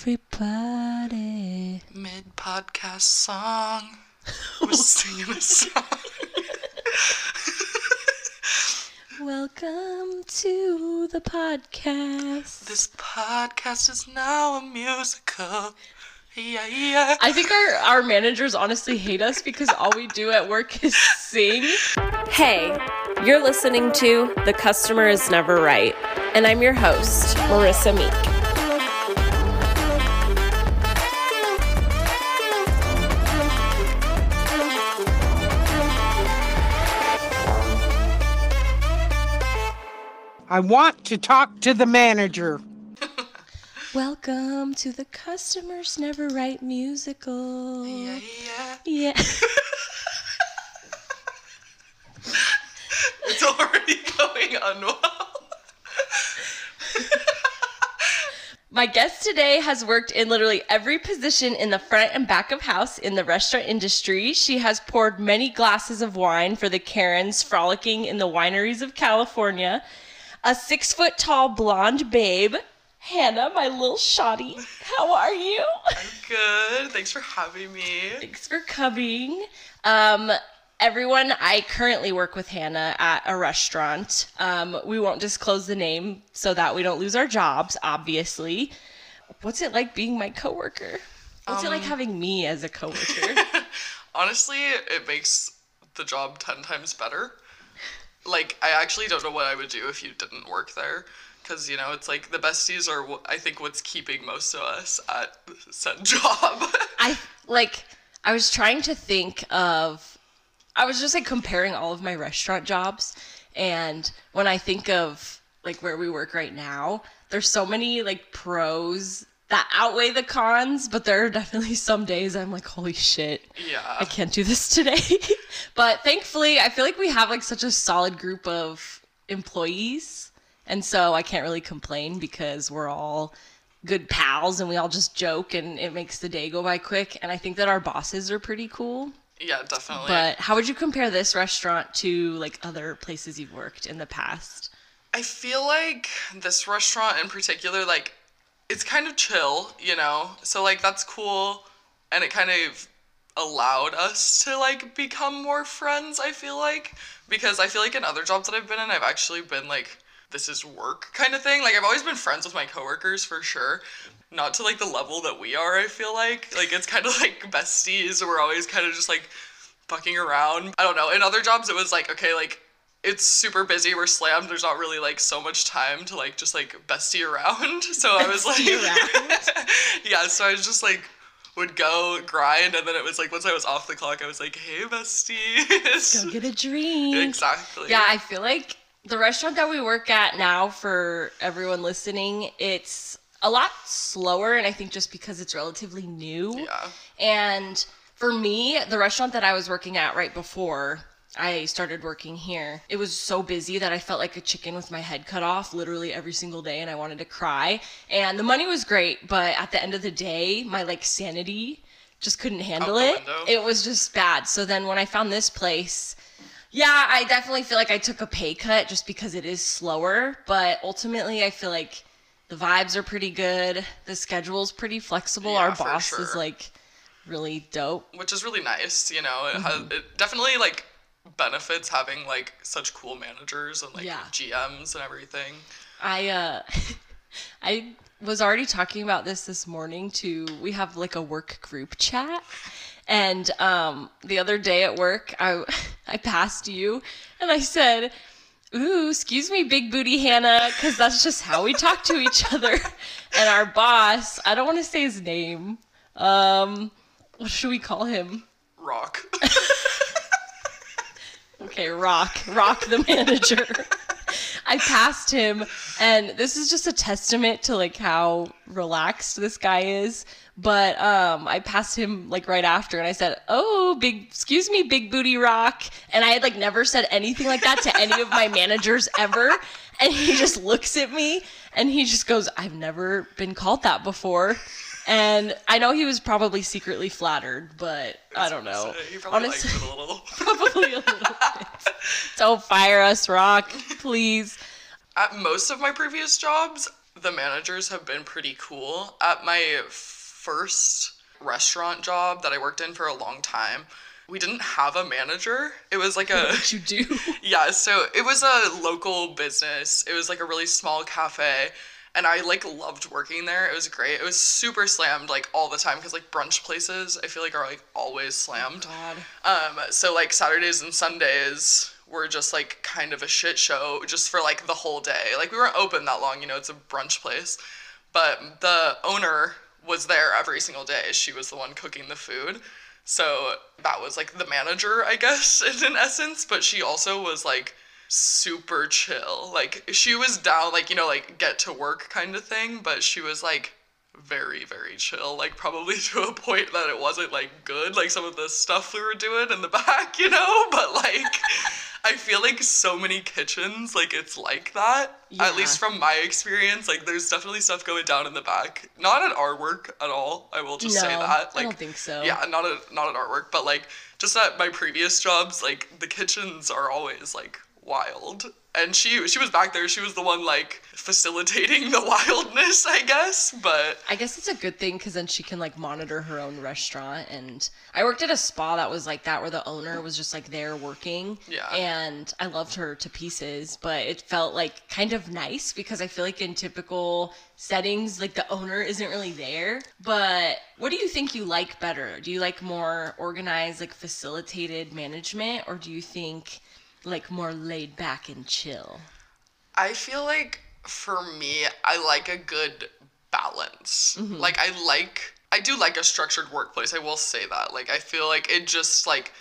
everybody. Mid podcast song. We're singing a song. Welcome to the podcast. This podcast is now a musical. Yeah, yeah. I think our, our managers honestly hate us because all we do at work is sing. Hey, you're listening to The Customer is Never Right, and I'm your host, Marissa Meek. I want to talk to the manager. Welcome to the Customers Never Right musical. Yeah, yeah. Yeah. It's already going unwell. My guest today has worked in literally every position in the front and back of house in the restaurant industry. She has poured many glasses of wine for the Karens frolicking in the wineries of California. A six foot tall blonde babe, Hannah, my little shoddy. How are you? I'm good. Thanks for having me. Thanks for coming. Um, everyone, I currently work with Hannah at a restaurant. Um, we won't disclose the name so that we don't lose our jobs, obviously. What's it like being my coworker? What's it like having me as a coworker? Honestly, it makes the job 10 times better. Like, I actually don't know what I would do if you didn't work there. Because, you know, it's like the besties are, I think, what's keeping most of us at said job. I like I was trying to think of I was just like comparing all of my restaurant jobs and when I think of like where we work right now, there's so many like pros that outweigh the cons, but there are definitely some days I'm like, holy shit. yeah. I can't do this today. but thankfully, I feel like we have like such a solid group of employees. And so I can't really complain because we're all good pals and we all just joke and it makes the day go by quick. And I think that our bosses are pretty cool. Yeah, definitely. But how would you compare this restaurant to like other places you've worked in the past? I feel like this restaurant in particular, like, it's kind of chill, you know? So, like, that's cool. And it kind of allowed us to, like, become more friends, I feel like. Because I feel like in other jobs that I've been in, I've actually been, like, this is work kind of thing. Like, I've always been friends with my coworkers for sure. Not to, like, the level that we are, I feel like. Like, it's kind of like besties. We're always kind of just, like, fucking around. I don't know. In other jobs, it was like, okay, like, it's super busy. We're slammed. There's not really like so much time to like just like bestie around. So I was like, yeah. So I was just like would go grind, and then it was like once I was off the clock, I was like, hey besties. Go get a drink. exactly. Yeah, I feel like the restaurant that we work at now, for everyone listening, it's a lot slower, and I think just because it's relatively new. Yeah. And for me, the restaurant that I was working at right before I started working here, it was so busy that I felt like a chicken with my head cut off literally every single day and I wanted to cry. And the money was great, but at the end of the day, my like sanity just couldn't handle it. window. It was just bad. So then when I found this place, yeah, I definitely feel like I took a pay cut just because it is slower, but ultimately I feel like the vibes are pretty good. The schedule's pretty flexible. Yeah, Our boss is like really dope. Which is really nice, you know. It Mm-hmm. it definitely like benefits having like such cool managers and like Yeah. GMs and everything. I uh I was already talking about this this morning to we have like a work group chat and um the other day at work I I passed you and I said Ooh, excuse me, big booty Hannah, because that's just how we talk to each other. And our boss, I don't want to say his name. Um, what should we call him? Rock. Okay, Rock, Rock the manager. I passed him, and this is just a testament to like how relaxed this guy is. But um, I passed him like right after, and I said, "Oh, big, excuse me, big booty Rock," and I had like never said anything like that to any of my managers ever. And he just looks at me, and he just goes, "I've never been called that before." And I know he was probably secretly flattered, but I don't know. he probably Honestly- liked it a little. Probably a little bit. Don't fire us, Rock, please. At most of my previous jobs, the managers have been pretty cool. At my first restaurant job that I worked in for a long time, we didn't have a manager. It was like a What you do? yeah, so it was a local business. It was like a really small cafe and I like loved working there. It was great. It was super slammed like all the time cuz like brunch places I feel like are like always slammed. God. Um so like Saturdays and Sundays were just like kind of a shit show just for like the whole day. Like we weren't open that long, you know, it's a brunch place. But the owner was there every single day. She was the one cooking the food. So that was like the manager, I guess, in essence, but she also was like super chill. Like she was down like, you know, like get to work kind of thing, but she was like very very chill like probably to a point that it wasn't like good like some of the stuff we were doing in the back you know but like i feel like so many kitchens like it's like that Yeah. at least from my experience like there's definitely stuff going down in the back not at our work at all i will just say No, that I like don't think so. yeah not at not at our work but like just at my previous jobs like the kitchens are always like wild and she she was back there she was the one like facilitating the wildness i guess but I guess it's a good thing because then she can like monitor her own restaurant. And I worked at a spa that was like that, where the owner was just like there working. Yeah. And I loved her to pieces, but it felt like kind of nice because I feel like in typical settings, like the owner isn't really there. But what do you think you like better? Do you like more organized, like facilitated management, or do you think like more laid back and chill? I feel like for me, I like a good balance. Mm-hmm. Like I like I do like a structured workplace. I will say that. Like I feel like it just like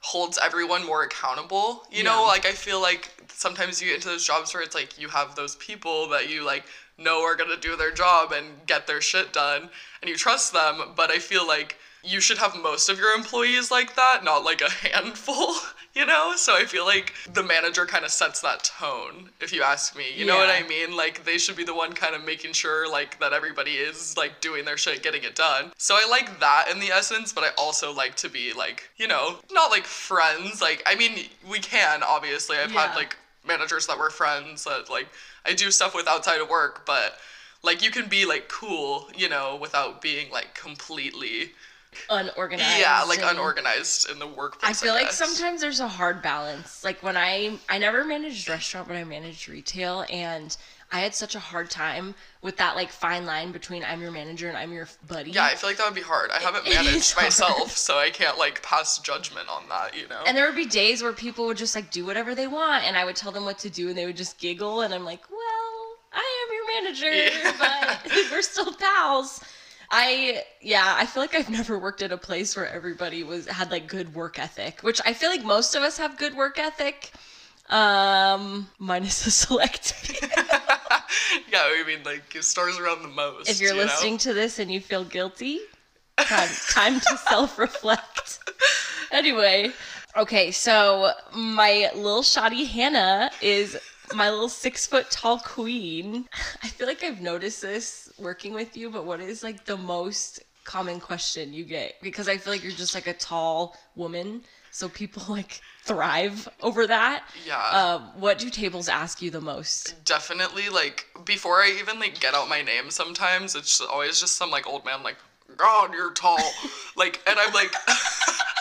holds everyone more accountable. You know, like I feel like sometimes you get into those jobs where it's like you have those people that you like know are going to do their job and get their shit done and you trust them, but I feel like you should have most of your employees like that, not like a handful, you know? So I feel like the manager kind of sets that tone, if you ask me. You know what I mean? Like they should be the one kind of making sure like that everybody is like doing their shit, getting it done. So I like that in the essence, but I also like to be like, you know, not like friends. Like I mean, we can obviously. I've Yeah. had like managers that were friends that like I do stuff with outside of work, but like you can be like cool, you know, without being like completely Unorganized. yeah, like unorganized in the workplace. I feel like guess. sometimes there's a hard balance. Like when I I never managed restaurant, but I managed retail, and I had such a hard time with that like fine line between I'm your manager and I'm your buddy. Yeah, I feel like that would be hard. I haven't managed hard. myself, so I can't like pass judgment on that, you know. and there would be days where people would just like do whatever they want, and I would tell them what to do, and they would just giggle, and I'm like, well, I am your manager, Yeah. but we're still pals. I yeah, I feel like I've never worked at a place where everybody was had like good work ethic, which I feel like most of us have good work ethic. Um, minus the select. yeah, I mean like it stars around the most. if you're you know? listening to this and you feel guilty, time, time to self-reflect. Anyway, okay, so my little shoddy Hannah is my little six foot tall queen. I feel like I've noticed this working with you, but what is like the most common question you get? Because I feel like you're just like a tall woman, so people like thrive over that. Yeah. Um, what do tables ask you the most? definitely like before I even like get out my name sometimes it's always just some like old man like God you're tall like and I'm like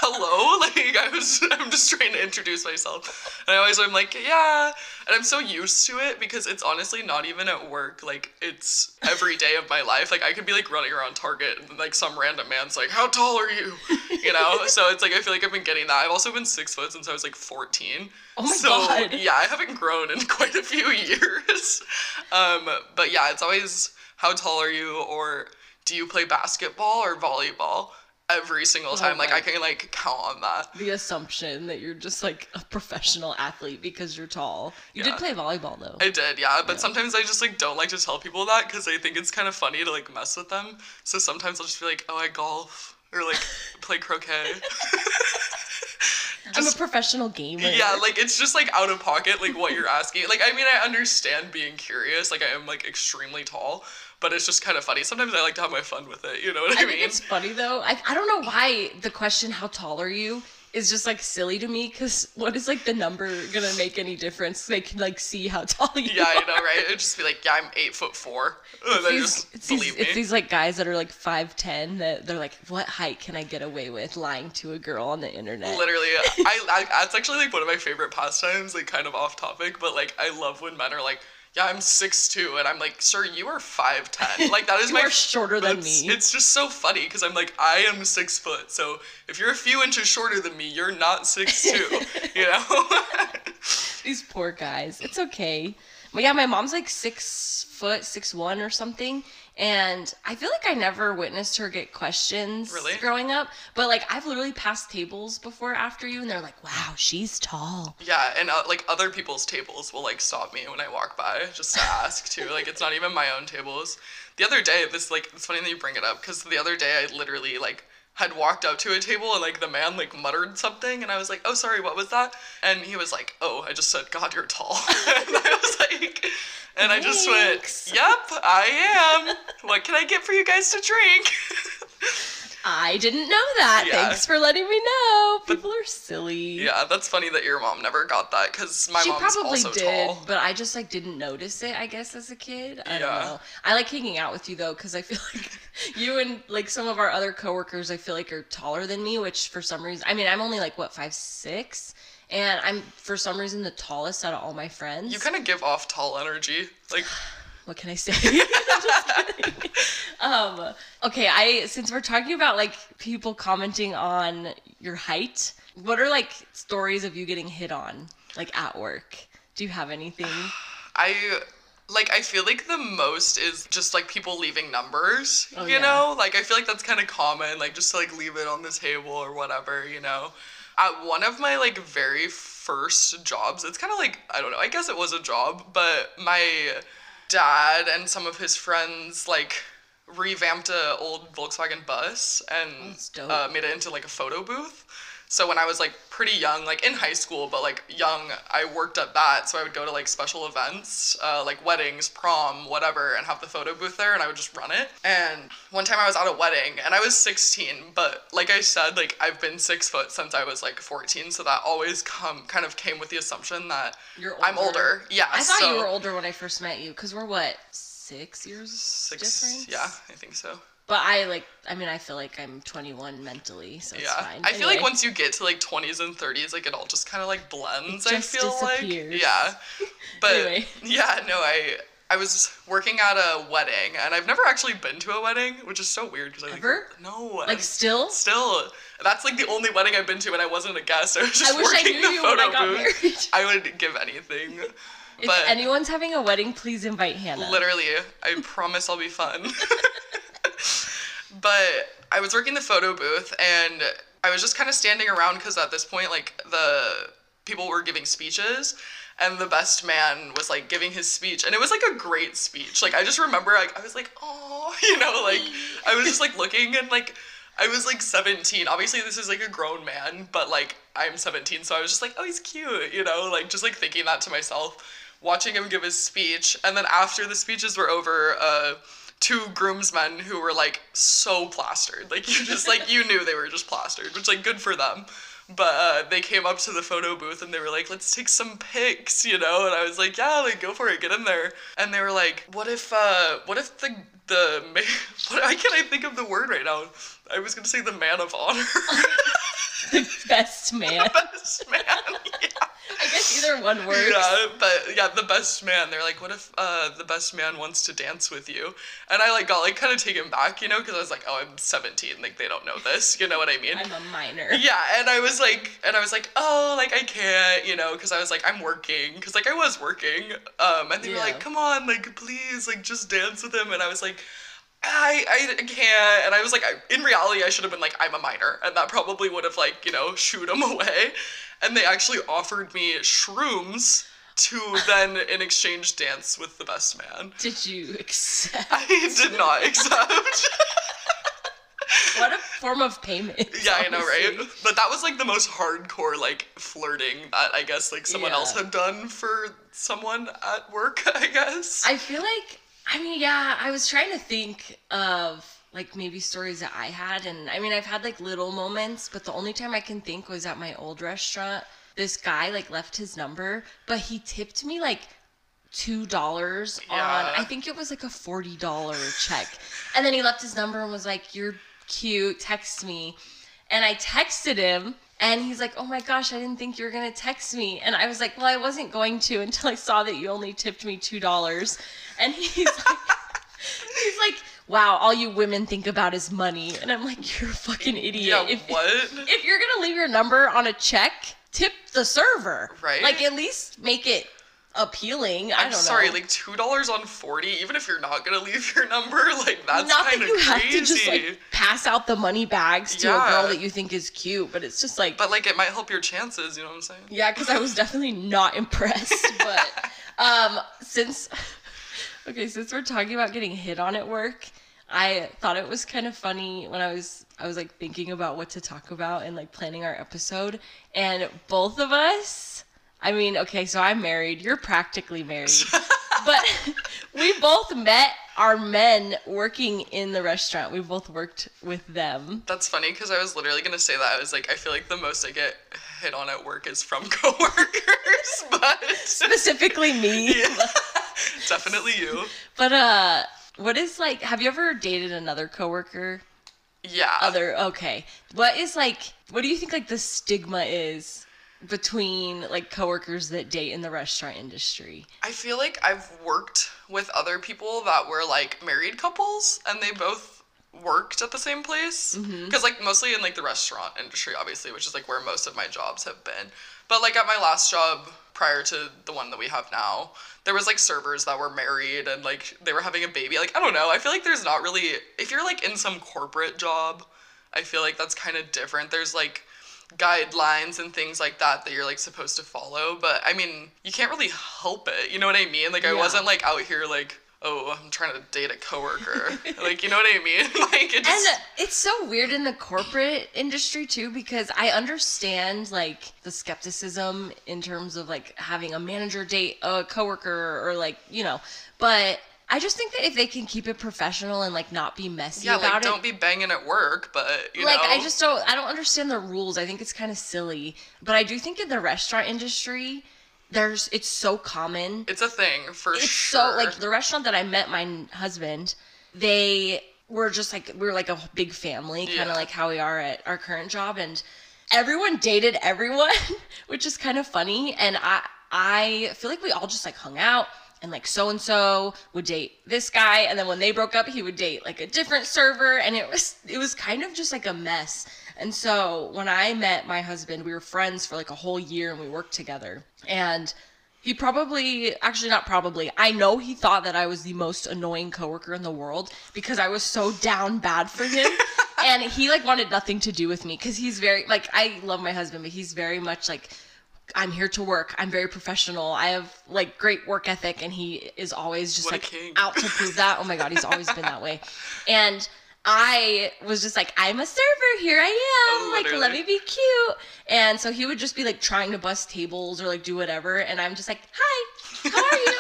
hello? Like I was I'm just trying to introduce myself. And I always I'm like yeah. And I'm so used to it because it's honestly not even at work. Like it's every day of my life. Like I could be like running around Target and like some random man's like how tall are you? You know? So it's like I feel like I've been getting that. I've also been six foot since I was like 14 Oh my so, God. yeah, I haven't grown in quite a few years. Um, but yeah, it's always how tall are you? Or do you play basketball or volleyball? Every single oh time, like Oh my- I can like count on that. the assumption that you're just like a professional athlete because you're tall. You Yeah. did play volleyball though. I did, yeah, but sometimes I just like don't like to tell people that because I think it's kind of funny to like mess with them. So sometimes I'll just be like, oh, I golf or like play croquet. I'm a professional gamer. Yeah, like it's just like out of pocket, like what you're asking. Like, I mean, I understand being curious. Like, I am like extremely tall, but it's just kind of funny. Sometimes I like to have my fun with it. You know what I, I mean? think it's funny though. I, I don't know why the question "How tall are you?" is just like silly to me because what is like the number gonna make any difference? They can like see how tall you are. Yeah, I know, right? It'd just be like, yeah, I'm eight foot four. Then These, it's, these, it's these like guys that are like five ten that they're like, what height can I get away with lying to a girl on the internet? Literally, I, I that's actually like one of my favorite pastimes. Like kind of off topic, but like I love when men are like, "Yeah, I'm 6'2", and I'm like, "Sir, you are 5'10". Like that is You my are shorter than me. It's just so funny because I'm like, I am six foot. So if you're a few inches shorter than me, you're not 6'2", you know? These poor guys. It's okay. But yeah, my mom's like six foot, six one or something. And I feel like I never witnessed her get questions Really? growing up. But like I've literally passed tables before after you and they're like, Wow, she's tall. yeah, and uh, like other people's tables will like stop me when I walk by just to ask too. Like it's not even my own tables. The other day, this like it's funny that you bring it up because the other day I literally like had walked up to a table and like the man like muttered something and I was like, oh sorry, what was that? And he was like, oh, I just said, God, you're tall. and I was like, and I just went, yep, I am. What can I get for you guys to drink? I didn't know that. Yeah. Thanks for letting me know. People are silly. yeah, that's funny that your mom never got that because my she mom's probably also did, tall. but I just like didn't notice it. I guess as a kid, I don't know. I like hanging out with you though, because I feel like you and like some of our other coworkers, I feel like are taller than me. Which for some reason, I mean, I'm only like what five six, and I'm for some reason the tallest out of all my friends. You kind of give off tall energy. Like, what can I say? Um, okay, I since we're talking about like people commenting on your height, what are like stories of you getting hit on like at work? Do you have anything? I like I feel like the most is just like people leaving numbers, Oh, you yeah. know? Like I feel like that's kind of common, like just to like leave it on the table or whatever, you know. At one of my like very first jobs, it's kind of like I don't know, I guess it was a job, but my dad and some of his friends like revamped a old Volkswagen bus and uh, made it into like a photo booth. So when I was like pretty young, like in high school, but like young, I worked at that. So I would go to like special events, uh, like weddings, prom, whatever, and have the photo booth there, and I would just run it. And one time I was at a wedding, and I was 16, but like I said, like I've been six foot since I was like 14, so that always come kind of came with the assumption that You're I'm older. Yeah, I thought so you were older when I first met you, because we're what six years Six, difference. yeah, I think so. But I like. I mean, I feel like I'm 21 mentally, so it's Yeah, fine. I feel like once you get to like 20s and 30s, like it all just kind of like blends. I feel like, yeah. But Anyway. yeah, no, I I was working at a wedding, and I've never actually been to a wedding, which is so weird because I like, Ever? no, like still. still that's like the only wedding I've been to, and I wasn't a guest. I was just I wish I working knew the you photo when I got booth. married. I would give anything. If but anyone's having a wedding, please invite Hannah. Literally, I promise I'll be fun. but I was working the photo booth and I was just kind of standing around because at this point, like, the people were giving speeches and the best man was like giving his speech and it was like a great speech. Like, I just remember, like, I was like, oh, you know, like, I was just like looking and like, I was like 17. Obviously, this is like a grown man, but like, I'm 17, so I was just like, oh, he's cute, you know, like, just like thinking that to myself watching him give his speech and then after the speeches were over uh two groomsmen who were like so plastered. Like you just like you knew they were just plastered which like good for them. But uh, they came up to the photo booth and they were like let's take some pics you know? And i was like yeah like go for it get in there. And they were like what if uh what if the the ma- what why can't i think of the word right now? I was gonna say the man of honor Best man. best man yeah I guess either one works. Yeah, but yeah, the best man. They're like, what if uh, the best man wants to dance with you? And I like got like kind of taken back, you know, because I was like, oh, I'm 17, like they don't know this, you know what I mean? I'm a minor. yeah, and I was like, and I was like, oh, like I can't, you know, because I was like, I'm working, because like I was working, um, and they were like, come on, like please, like just dance with him, and I was like. I, I can't and I was like I, in reality I should have been like I'm a minor and that probably would have like you know shooed him away and they actually offered me shrooms to then in exchange dance with the best man Did you accept? I did not accept What a form of payment. Yeah, I know, right? But that was like the most hardcore like flirting that I guess like someone Yeah. else had done for someone at work, I guess. I feel like I mean, yeah, I was trying to think of like maybe stories that I had and I mean I've had like little moments, but the only time I can think was at my old restaurant. This guy like left his number, but he tipped me like two dollars on Yeah. I think it was like a forty dollar check. And then he left his number and was like, You're cute, text me. And I texted him and he's like, Oh my gosh, I didn't think you were gonna text me. And I was like, Well, I wasn't going to until I saw that you only tipped me two dollars. And he's like He's like, Wow, all you women think about is money. And I'm like, You're a fucking idiot. Yeah, if, what? if you're gonna leave your number on a check, tip the server. Right. Like at least make it appealing. I I'm don't sorry, know. like two dollars on forty, even if you're not gonna leave your number, like that's Not that kind of you crazy. have to just like pass out the money bags to a girl that you think is cute, but it's just like but like it might help your chances, you know what I'm saying? yeah, because I was definitely not impressed. But um, since okay, since we're talking about getting hit on at work, I thought it was kind of funny when I was I was like thinking about what to talk about and like planning our episode, and both of us. I mean, okay, so I'm married. You're practically married, but we both met our men working in the restaurant. We both worked with them. That's funny because I was literally gonna say that. I was like, I feel like the most I get hit on at work is from coworkers, but Specifically me. definitely you. But uh what is like have you ever dated another coworker? Yeah. Other okay. What is like what do you think like the stigma is between like coworkers that date in the restaurant industry? I feel like I've worked with other people that were like married couples and they both worked at the same place. Mm-hmm. because like mostly in like the restaurant industry obviously which is like where most of my jobs have been. But like at my last job prior to the one that we have now there was like servers that were married and like they were having a baby. Like i don't know. I feel like there's not really if you're like in some corporate job i feel like that's kind of different. There's like guidelines and things like that that you're like supposed to follow but i mean you can't really help it you know what i mean? Like i wasn't like out here like oh i'm trying to date a coworker. Like you know what i mean? Like it And it's so weird in the corporate industry too because I understand like the skepticism in terms of like having a manager date a coworker or like, you know, but I just think that if they can keep it professional and like not be messy yeah about like it. don't be banging at work but you like know I just don't I don't understand the rules. I think it's kind of silly. But I do think in the restaurant industry there's it's so common it's a thing for it's sure so like the restaurant that I met my husband, they were just like we were like a big family, kind of Yeah. like how we are at our current job, and everyone dated everyone, which is kind of funny. And I I feel like we all just like hung out. And like so and so would date this guy, and then when they broke up, he would date like a different server, and it was it was kind of just like a mess. And so when I met my husband, we were friends for like a whole year, and we worked together. And he probably, actually not probably, I know he thought that I was the most annoying coworker in the world because I was so down bad for him. and he like wanted nothing to do with me because he's very, like, I love my husband, but he's very much like, I'm here to work. I'm very professional. I have like great work ethic, and he is always just What like out to prove that. Oh my god, he's always been that way. And I was just like, I'm a server. Here I am. Oh, like, let me be cute. And so he would just be like trying to bust tables or like do whatever, and I'm just like, hi, how are you?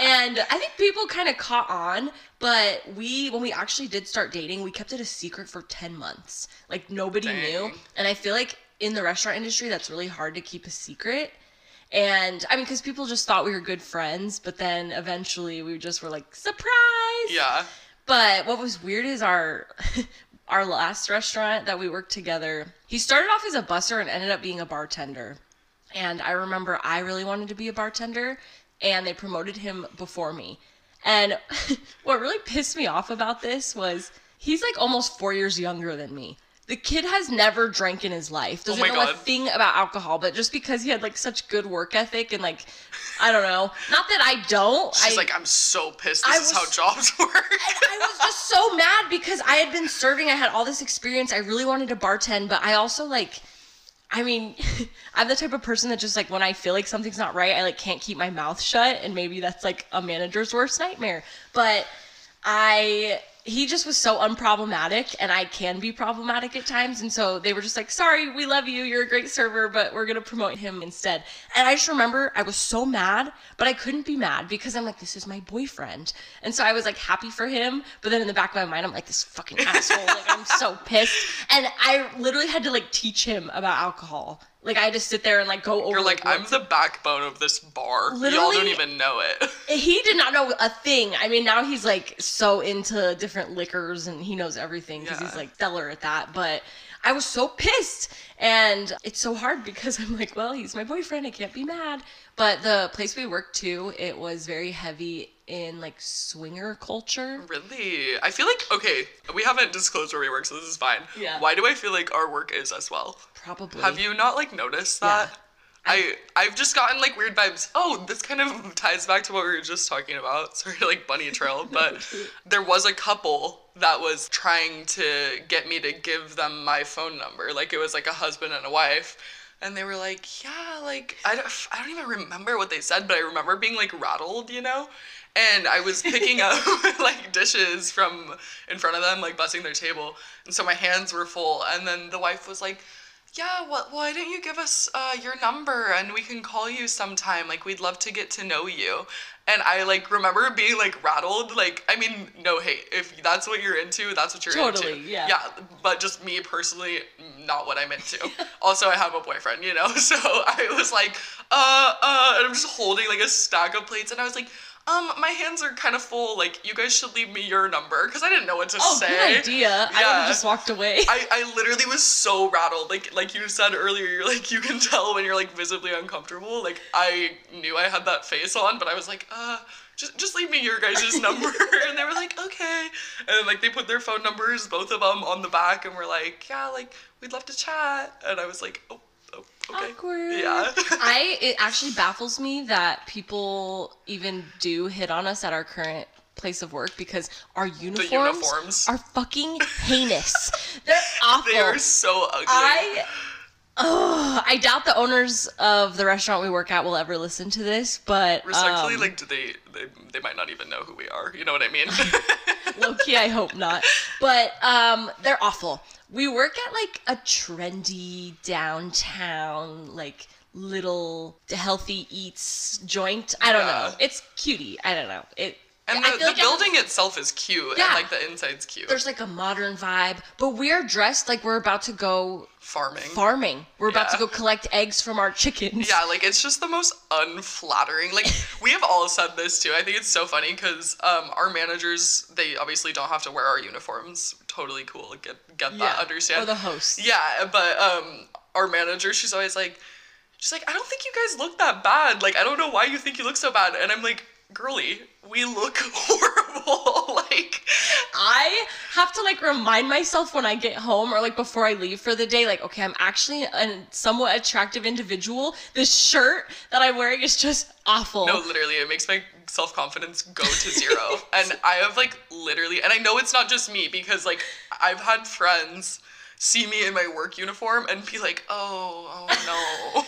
and I think people kind of caught on, but we when we actually did start dating, we kept it a secret for ten months. Like nobody knew, and I feel like in the restaurant industry, that's really hard to keep a secret. And I mean, because people just thought we were good friends, but then eventually we just were like, surprise! yeah But what was weird is our our last restaurant that we worked together. He started off as a busser and ended up being a bartender. And I remember I really wanted to be a bartender, and they promoted him before me. And what really pissed me off about this was he's like almost four years younger than me. The kid has never drank in his life. Oh Doesn't Oh know a thing about alcohol, but just because he had like such good work ethic and like I don't know. Not that I don't. she's I, like i'm so pissed this I is how jobs work I was just so mad because I had been serving, I had all this experience, I really wanted to bartend, but I also like I mean, I'm the type of person that just like when I feel like something's not right, I like can't keep my mouth shut and maybe that's like a manager's worst nightmare. But I he just was so unproblematic and I can be problematic at times and so they were just like sorry we love you you're a great server but we're going to promote him instead. And I just remember I was so mad but I couldn't be mad because I'm like this is my boyfriend. And so I was like happy for him but then in the back of my mind I'm like this fucking asshole like I'm so pissed. And I literally had to like teach him about alcohol like I had to sit there and like go over You're like, I'm the backbone of this bar. Y'all don't even know it. Eh, he did not know a thing. I mean, now he's like so into different liquors and he knows everything because he's like stellar at that. But I was so pissed, and it's so hard because I'm like, well, he's my boyfriend. I can't be mad. But the place we worked to, it was very heavy in like swinger culture. Really? I feel like okay, we haven't disclosed where we work, so this is fine. Yeah. Why do I feel like our work is as well? Probably. Have you not like noticed that? Yeah. I I've just gotten like weird vibes. Oh, this kind of ties back to what we were just talking about. Sorry, like bunny trail, but there was a couple that was trying to get me to give them my phone number. Like it was like a husband and a wife. And they were like, yeah, like I don't, I don't even remember what they said, but I remember being like rattled, you know. And I was picking up like dishes from in front of them, like busting their table, and so my hands were full. And then the wife was like, yeah, well, why don't you give us uh, your number and we can call you sometime? Like, we'd love to get to know you. And I like remember being like rattled. Like, I mean, no hate. If that's what you're into, that's what you're Totally, into. yeah. Yeah, but just me personally, not what I'm into. also, I have a boyfriend, you know, so I was like, uh, uh, and I'm just holding like a stack of plates, and I was like. Um, my hands are kind of full. Like, you guys should leave me your number because I didn't know what to Oh, say. good idea. I would Yeah. have just walked away. I, I literally was so rattled. Like like you said earlier, you're like you can tell when you're like visibly uncomfortable. Like I knew I had that face on, but I was like, uh, just just leave me your guys' number. and they were like, okay. And then, like they put their phone numbers, both of them, on the back, and were like, yeah, like we'd love to chat. And I was like, oh okay. Awkward. Yeah. I it actually baffles me that people even do hit on us at our current place of work because our uniforms, uniforms. are fucking heinous. They're awful. they are so ugly. I oh, I doubt the owners of the restaurant we work at will ever listen to this, but Respectfully, um, like, do they, they? They might not even know who we are. You know what I mean? low key, I hope not. But um, they're awful. We work at like a trendy downtown, like little healthy eats joint. I don't Yeah. know. It's cutie. I don't know. It. and the, the like building itself is cute, Yeah. and like the inside's cute. there's like a modern vibe, but we're dressed like we're about to go farming. farming. We're about to go collect eggs from our chickens. Yeah, like it's just the most unflattering. Like we have all said this too. I think it's so funny because um, our managers they obviously don't have to wear our uniforms. Totally cool. Get get that. Understand? Or the host. Yeah, but um, our manager, she's always like, she's like, I don't think you guys look that bad. Like I don't know why you think you look so bad. And I'm like, girly, we look horrible. like I have to like remind myself when I get home or like before I leave for the day, like, okay, I'm actually a somewhat attractive individual. This shirt that I'm wearing is just awful. No, literally, it makes my self confidence go to zero. and I have like literally, and I know it's not just me because like I've had friends see me in my work uniform and be like, oh, oh no.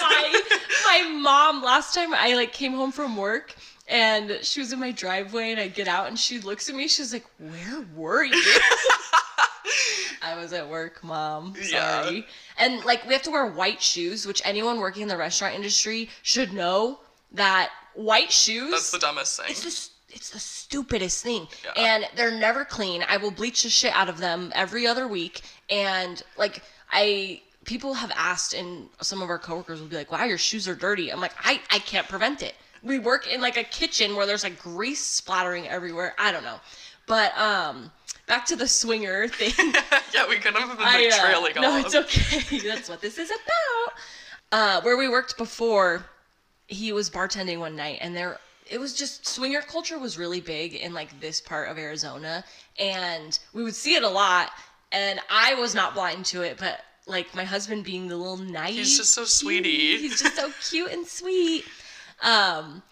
my, my mom, last time I like came home from work and she was in my driveway and I get out and she looks at me, she's like, Where were you? I was at work, mom. Yeah. Sorry. And like we have to wear white shoes, which anyone working in the restaurant industry should know that white shoes That's the dumbest thing. it's the it's the stupidest thing Yeah. and they're never clean i will bleach the shit out of them every other week and like i people have asked and some of our coworkers will be like wow your shoes are dirty i'm like i i can't prevent it we work in like a kitchen where there's like grease splattering everywhere i don't know but um back to the swinger thing yeah, we could have been I, like uh, trailing no, off. it's okay. That's what this is about. Uh, where we worked before, he was bartending one night, and there it was just swinger culture was really big in like this part of Arizona, and we would see it a lot. And I was not blind to it, but like my husband being the little naive, He's just so sweetie. He's just so cute and sweet. Um,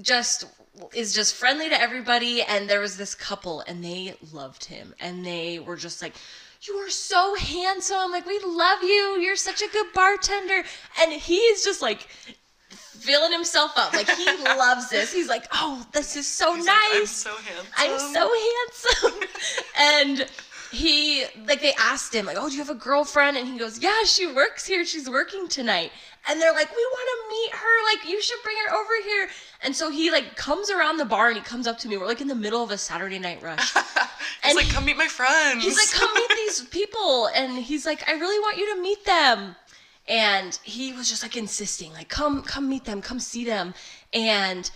just is just friendly to everybody and there was this couple and they loved him and they were just like you are so handsome like we love you you're such a good bartender and he's just like filling himself up. Like he loves this. He's like, oh, this is so He's like, nice. I'm so handsome. I'm so handsome. and he like they asked him like, "Oh, do you have a girlfriend?" And he goes, "Yeah, she works here. She's working tonight." And they're like, "We want to meet her. Like, you should bring her over here." And so he like comes around the bar and he comes up to me. We're like in the middle of a Saturday night rush. He's and like, come meet my friends. He's like, come meet these people. And he's like, I really want you to meet them. And he was just like insisting, like, come, come meet them, come see them. And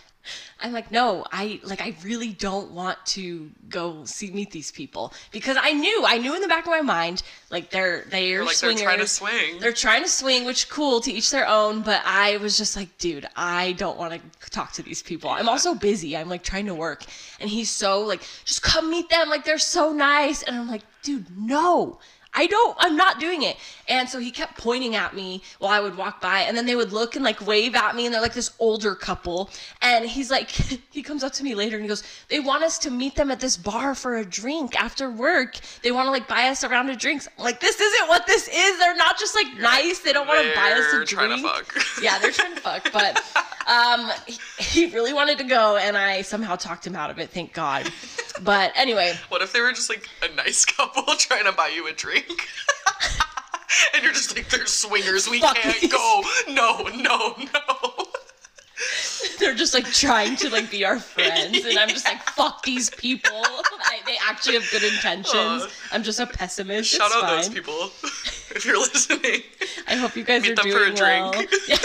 I'm like, no, I like, I really don't want to go see meet these people because I knew, I knew in the back of my mind, like they're they're like, swingers. they're trying to swing. They're trying to swing, which cool to each their own. But I was just like, dude, I don't want to talk to these people. I'm also busy. I'm like trying to work, and he's so like, just come meet them. Like they're so nice, and I'm like, dude, no. I don't, I'm not doing it. And so he kept pointing at me while I would walk by, and then they would look and like wave at me, and they're like this older couple. And he's like, he comes up to me later and he goes, They want us to meet them at this bar for a drink after work. They want to like buy us a round of drinks. I'm like, this isn't what this is. They're not just like nice. They don't want to buy us a drink. They're trying to fuck. Yeah, they're trying to fuck. But um, he, he really wanted to go, and I somehow talked him out of it, thank God. But anyway, What if they were just like a nice couple trying to buy you a drink? and you're just like, they're swingers. We Fuck can't these. go. No, no, no. they're just like trying to like be our friends and i'm just like fuck these people I, they actually have good intentions Aw. i'm just a pessimist Shout it's out fine. those people if you're listening. i hope you guys Meet are them for doing a drink. Yeah.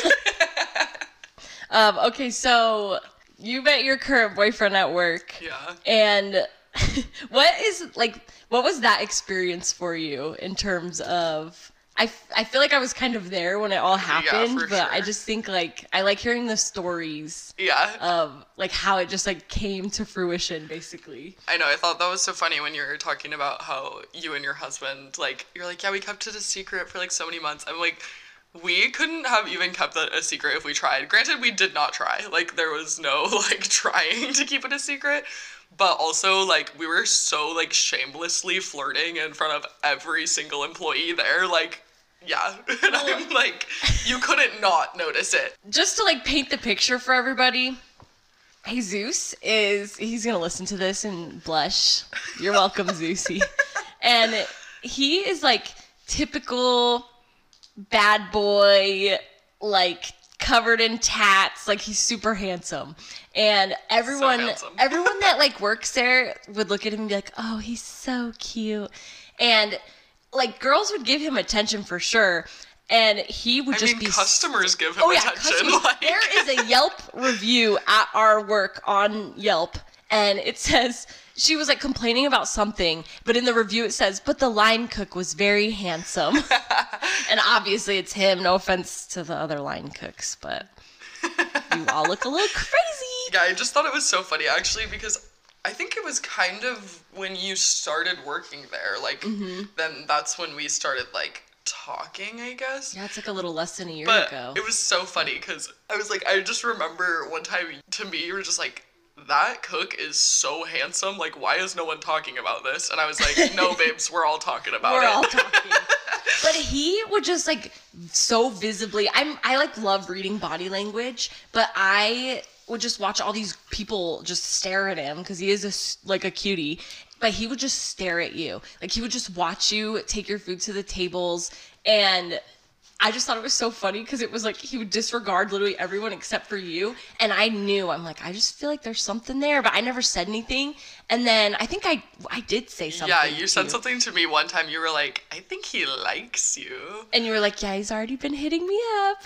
Um, okay so you met your current boyfriend at work Yeah. and what is like what was that experience for you in terms of I, f- I feel like I was kind of there when it all happened, for but I just think like I like hearing the stories Yeah. of like how it just like came to fruition basically. I know. I thought that was so funny when you were talking about how you and your husband, like, you're like, yeah, we kept it a secret for like so many months. I'm like, we couldn't have even kept that a secret if we tried. Granted, we did not try. Like, there was no like trying to keep it a secret. But also, like, we were so like shamelessly flirting in front of every single employee there. Like, yeah. And I'm like, you couldn't not notice it. Just to like paint the picture for everybody, Jesus is he's gonna listen to this and blush. You're welcome, Zeusy. And he is like typical bad boy, like covered in tats, like he's super handsome. And everyone handsome. everyone that like works there would look at him and be like, "Oh, he's so cute." And like girls would give him attention for sure. And he would I just mean, be customers give him Oh yeah, attention. Like, there is a Yelp review at our work on Yelp, and it says she was like complaining about something, but in the review it says, "But the line cook was very handsome," and obviously it's him. No offense to the other line cooks, but you all look a little crazy. Yeah, I just thought it was so funny actually because I think it was kind of when you started working there. Like, Mm-hmm. then that's when we started like talking, I guess. Yeah, it's like a little less than a year But ago. it was so funny because I was like, I just remember one time to me, you were just like, that cook is so handsome. Like, why is no one talking about this? And I was like, no, babes, we're all talking about We're it. all talking. but he would just like so visibly. I'm I like love reading body language, but I would just watch all these people just stare at him because he is a like a cutie. But he would just stare at you. Like he would just watch you take your food to the tables and I just thought it was so funny because it was like he would disregard literally everyone except for you. And I knew, I'm like, I just feel like there's something there, but I never said anything. And then I think I I did say something. yeah, you said something to me one time. You were like, I think he likes you. And you were like, yeah, he's already been hitting me up.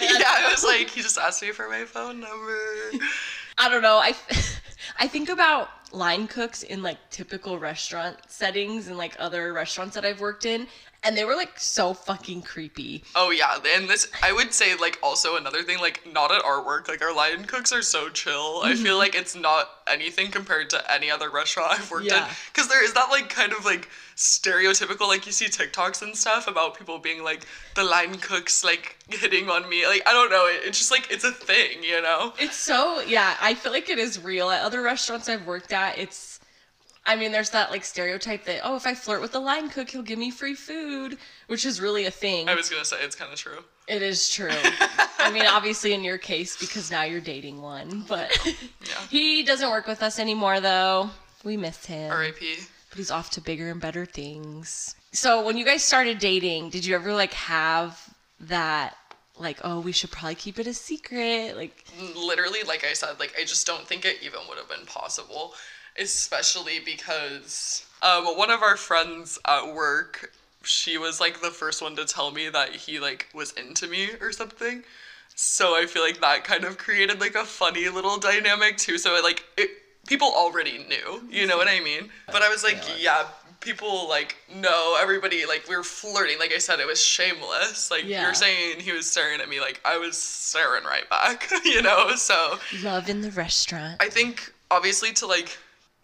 Yeah, I was like, he just asked me for my phone number. I don't know. I, I think about line cooks in like typical restaurant settings and like other restaurants that I've worked in. And they were like so fucking creepy. Oh yeah, and this I would say like also another thing like not at our work like our line cooks are so chill. I Mm-hmm. feel like it's not anything compared to any other restaurant I've worked Yeah. in because there is that like kind of like stereotypical like you see TikToks and stuff about people being like the line cooks like hitting on me like I don't know it, it's just like it's a thing you know. It's so, yeah, I feel like it is real. At other restaurants I've worked at, it's, I mean, there's that like stereotype that oh, if I flirt with the line cook, he'll give me free food, which is really a thing. I was gonna say it's kind of true. It is true. I mean, obviously in your case because now you're dating one, but yeah. he doesn't work with us anymore though. We miss him. R.I.P. But he's off to bigger and better things. So when you guys started dating, did you ever like have that like oh we should probably keep it a secret like literally like i said like i just don't think it even would have been possible especially because um, one of our friends at work she was like the first one to tell me that he like was into me or something. So i feel like that kind of created like a funny little dynamic too. So like it, people already knew you know what i mean? But i was like yeah. people like know everybody like we were flirting. Like i said it was shameless. Like Yeah. you're saying he was staring at me like i was staring right back you know? So love in the restaurant. I think obviously to like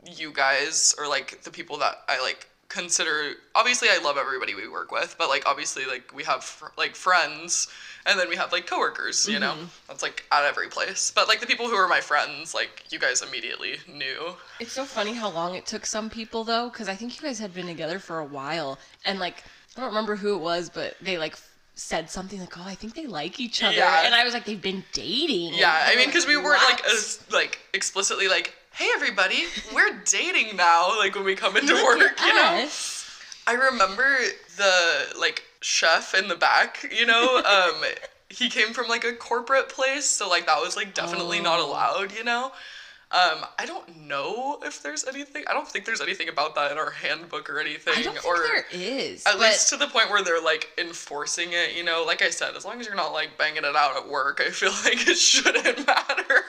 you guys or like the people that i like consider obviously i love everybody we work with but like obviously like we have fr- like friends and then we have like coworkers you know? Mm-hmm. That's like at every place. But like the people who are my friends like you guys immediately knew. It's so funny how long it took some people though because i think you guys had been together for a while and like i don't remember who it was but they like said something like oh i think they like each other Yeah. and i was like they've been dating. Yeah, I mean, because we weren't like as like explicitly like, "Hey, everybody, we're dating now." Like when we come into Look work, you know. us. I remember the like chef in the back. You know, um, he came from like a corporate place, so like that was like definitely not Oh. allowed. You know. Um, I don't know if there's anything. I don't think there's anything about that in our handbook or anything. i don't think or there is at but least to the point where they're like enforcing it, you know. Like I said, as long as you're not like banging it out at work, I feel like it shouldn't matter.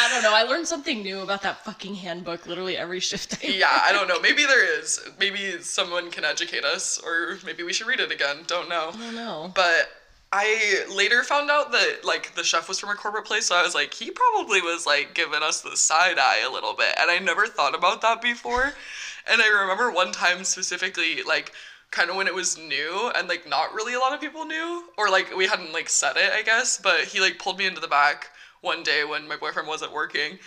i don't know i learned something new about that fucking handbook literally every shift I yeah, I don't know. Maybe there is. Maybe someone can educate us, or maybe we should read it again. Don't know. I don't know. But I later found out that like the chef was from a corporate place, so I was like, he probably was like giving us the side eye a little bit, and I never thought about that before. And I remember one time specifically, like kind of when it was new and like not really a lot of people knew, or like we hadn't like said it, I guess. But he like pulled me into the back one day when my boyfriend wasn't working,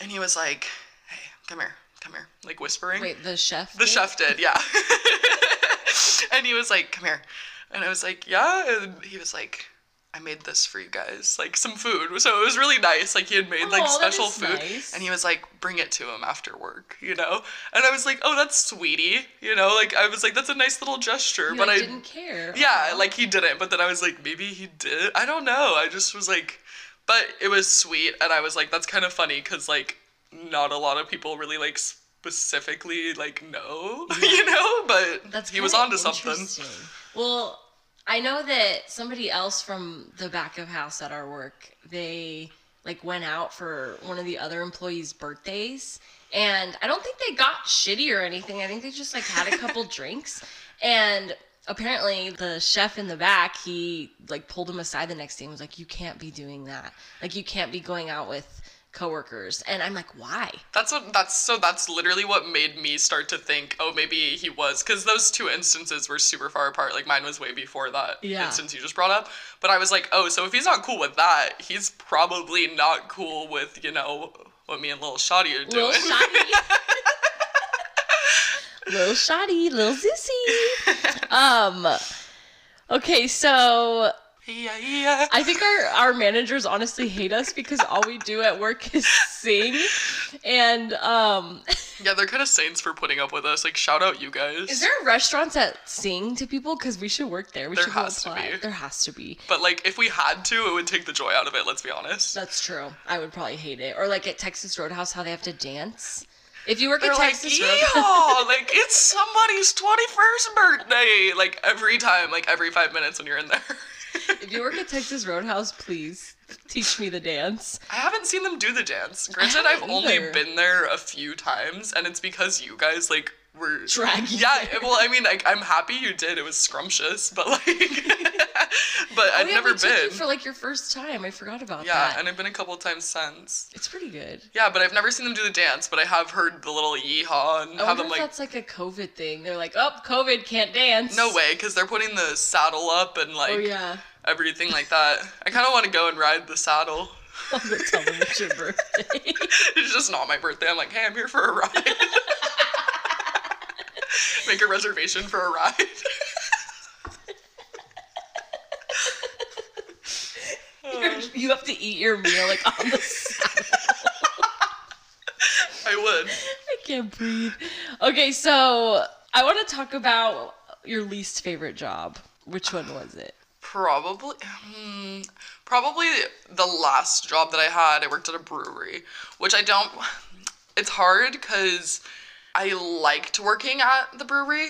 and he was like, "Hey, come here, come here," like whispering. Wait, the chef? The did? chef did, yeah. and he was like, "Come here," and I was like, "Yeah," and he was like. I made this for you guys, like some food. So it was really nice. Like he had made like Aw, that special is food, nice. and he was like, "Bring it to him after work," you know. And I was like, "Oh, that's sweetie," you know. Like I was like, "That's a nice little gesture," You, but like, I didn't care. yeah, like he didn't. But then I was like, maybe he did. I don't know. I just was like, but it was sweet, and I was like, that's kind of funny because like not a lot of people really like specifically like know, you know. But That's he was kinda onto something. Well, I know that somebody else from the back of house at our work, they like went out for one of the other employees' birthdays, and I don't think they got shitty or anything. I think they just like had a couple drinks, and apparently the chef in the back, he like pulled him aside the next day and was like, "You can't be doing that. Like, you can't be going out with." Coworkers and i'm like why That's what that's so that's literally what made me start to think, oh, maybe he was because those two instances were super far apart. Like mine was way before that Yeah. instance you just brought up. But I was like, oh, so if he's not cool with that, he's probably not cool with you know what me and little Shoddy are doing. Little shoddy. little shoddy, little zissy. Um. Okay, so yeah, yeah. I think our our managers honestly hate us because all we do at work is sing, and um, Yeah, they're kind of saints for putting up with us. Like, shout out you guys. is there restaurants that sing to people? Because we should work there. We There should go has to be. There has to be. but like, if we had to, it would take the joy out of it. Let's be honest. That's true. I would probably hate it. Or like at Texas Roadhouse, how they have to dance. If you work They're at like, Texas Roadhouse, like it's somebody's twenty-first birthday. Like every time, like every five minutes when you're in there. If you work at Texas Roadhouse, please teach me the dance. I haven't seen them do the dance. Granted, I've haven't only been there a few times, and it's because you guys like were Drag Yeah, well, I mean, like I'm happy you did. It was scrumptious, but like, but oh, I've oh, yeah, never we took you been. for like your first time. I forgot about yeah, that. Yeah, and I've been a couple times since. it's pretty good. Yeah, but I've never seen them do the dance. But I have heard the little yeehaw and I have them if like. that's like a COVID thing. They're like, oh, COVID can't dance. No way, because they're putting the saddle up and like Oh yeah. Everything like that. I kind of want to go and ride the saddle. Tell them it's your birthday. it's just not my birthday. I'm like, hey, I'm here for a ride. Make a reservation for a ride. you have to eat your meal like on the side. I would. I can't breathe. Okay, so I want to talk about your least favorite job. Which one was it? Probably, hmm, probably the last job that I had. I worked at a brewery, which I don't. It's hard because I liked working at the brewery,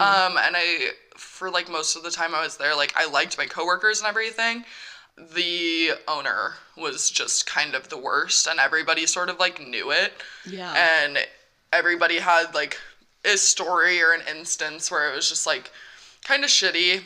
um, and I for like most of the time I was there, like I liked my coworkers and everything. The owner was just kind of the worst, and everybody sort of like knew it. Yeah. And everybody had like a story or an instance where it was just like kind of shitty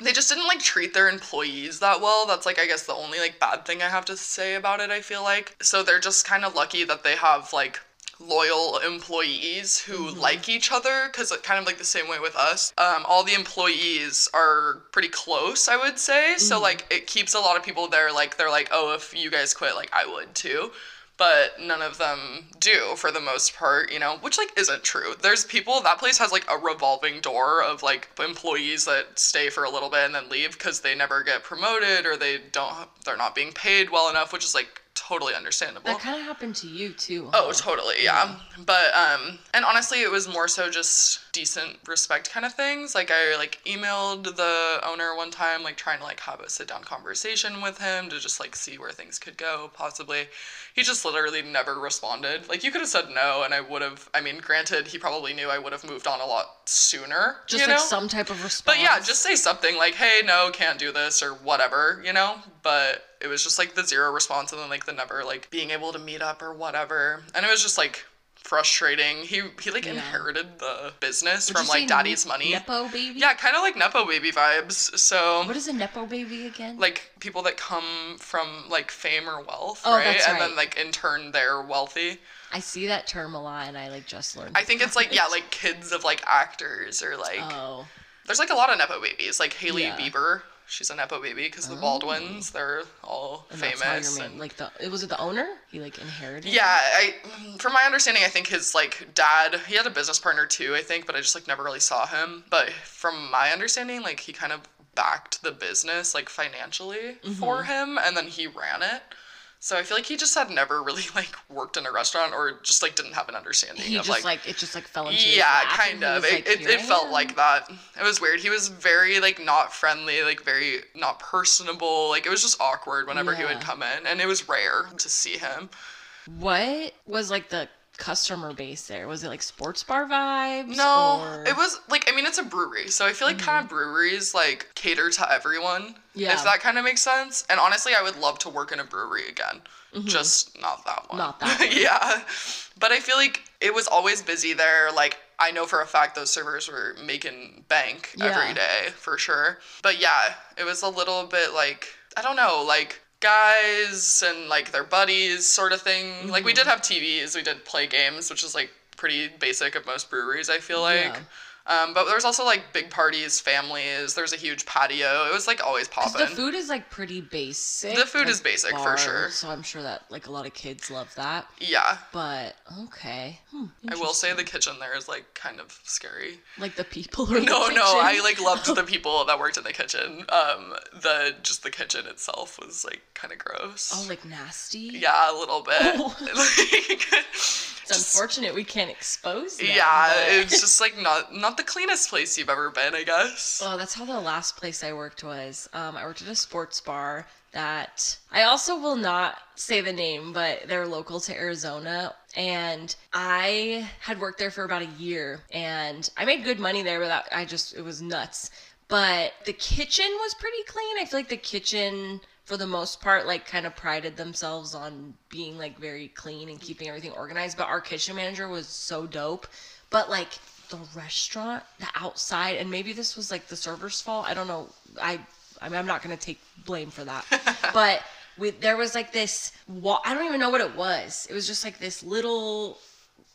they just didn't like treat their employees that well. That's like I guess the only like bad thing I have to say about it, I feel like. So they're just kind of lucky that they have like loyal employees who mm-hmm. like each other cuz uh, kind of like the same way with us. Um all the employees are pretty close, I would say. So mm-hmm. like it keeps a lot of people there like they're like, "Oh, if you guys quit, like I would too." But none of them do for the most part, you know, which like isn't true. There's people that place has like a revolving door of like employees that stay for a little bit and then leave because they never get promoted or they don't they're not being paid well enough, which is like totally understandable. That kind of happened to you too. Oh, huh? totally, yeah. But um and honestly it was more so just decent respect kind of things. Like I like emailed the owner one time like trying to like have a sit down conversation with him to just like see where things could go possibly. He just literally never responded. Like you could have said no and I would have I mean granted he probably knew I would have moved on a lot sooner, Just you like know? some type of response. But yeah, just say something like, "Hey, no, can't do this" or whatever, you know. But it was just like the zero response and then like the never like being able to meet up or whatever, and it was just like frustrating. He he like inherited the business Would from like daddy's money. Nepo baby. Yeah, kind of like nepo baby vibes. So What is a nepo baby again? like people that come from like fame or wealth, Oh, right? that's and then like in turn they're wealthy. I see that term a lot, and I like just learned. I think it's like yeah, like kids of like actors or like Oh, There's like a lot of nepo babies, like Hailey Yeah. Bieber. She's a nepo baby because the Baldwins, they're all and that's how you're famous. and- Like the it was it the owner? He like inherited. yeah, I from my understanding, I think his like dad, he had a business partner too, I think, but I just like never really saw him. But from my understanding, like he kind of backed the business like financially Mm-hmm. for him, and then he ran it. So I feel like he just had never really like worked in a restaurant or just like didn't have an understanding He of just like, it just like fell into. yeah kind of. it, like, it, "Here it felt like that. It was weird. He was very like not friendly like very not personable. Like it was just awkward whenever he would come in and it was rare to see him. What was like the customer base there? Was it like sports bar vibes? no or- Mm-hmm. it was like i mean it's a brewery so i feel like kind of breweries like cater to everyone Yeah. if that kind of makes sense and honestly i would love to work in a brewery again just not that one Mm-hmm. Not that one. yeah but i feel like it was always busy there like i know for a fact those servers were making bank Yeah. every day for sure but yeah it was a little bit like i don't know like guys and like their buddies sort of thing like we Mm-hmm. did have tvs we did play games which is like pretty basic of most breweries i feel like Yeah. Um, but there was also like big parties families there's a huge patio it was like always popping the food is like pretty basic. The food like is basic, for sure. So I'm sure that like a lot of kids love that. yeah But okay, hmm, i will say the kitchen there is like kind of scary like the people or no the no i like loved the people that worked in the kitchen um the just the kitchen itself was like kind of gross Oh, like nasty. yeah a little bit Oh. like, It's just- unfortunate we can't expose them. yeah but- it's just like not not the cleanest place you've ever been i guess Well, that's how the last place I worked was. Um, I worked at a sports bar that I also will not say the name, but they're local to Arizona. And I had worked there for about a year and I made good money there, but that, I just, it was nuts. But the kitchen was pretty clean. I feel like the kitchen, for the most part, like kind of prided themselves on being like very clean and keeping everything organized. But our kitchen manager was so dope. But like the restaurant, the outside, and maybe this was like the server's fault. I don't know. I I mean, I'm not gonna take blame for that. but with there was like this wall. I don't even know what it was. It was just like this little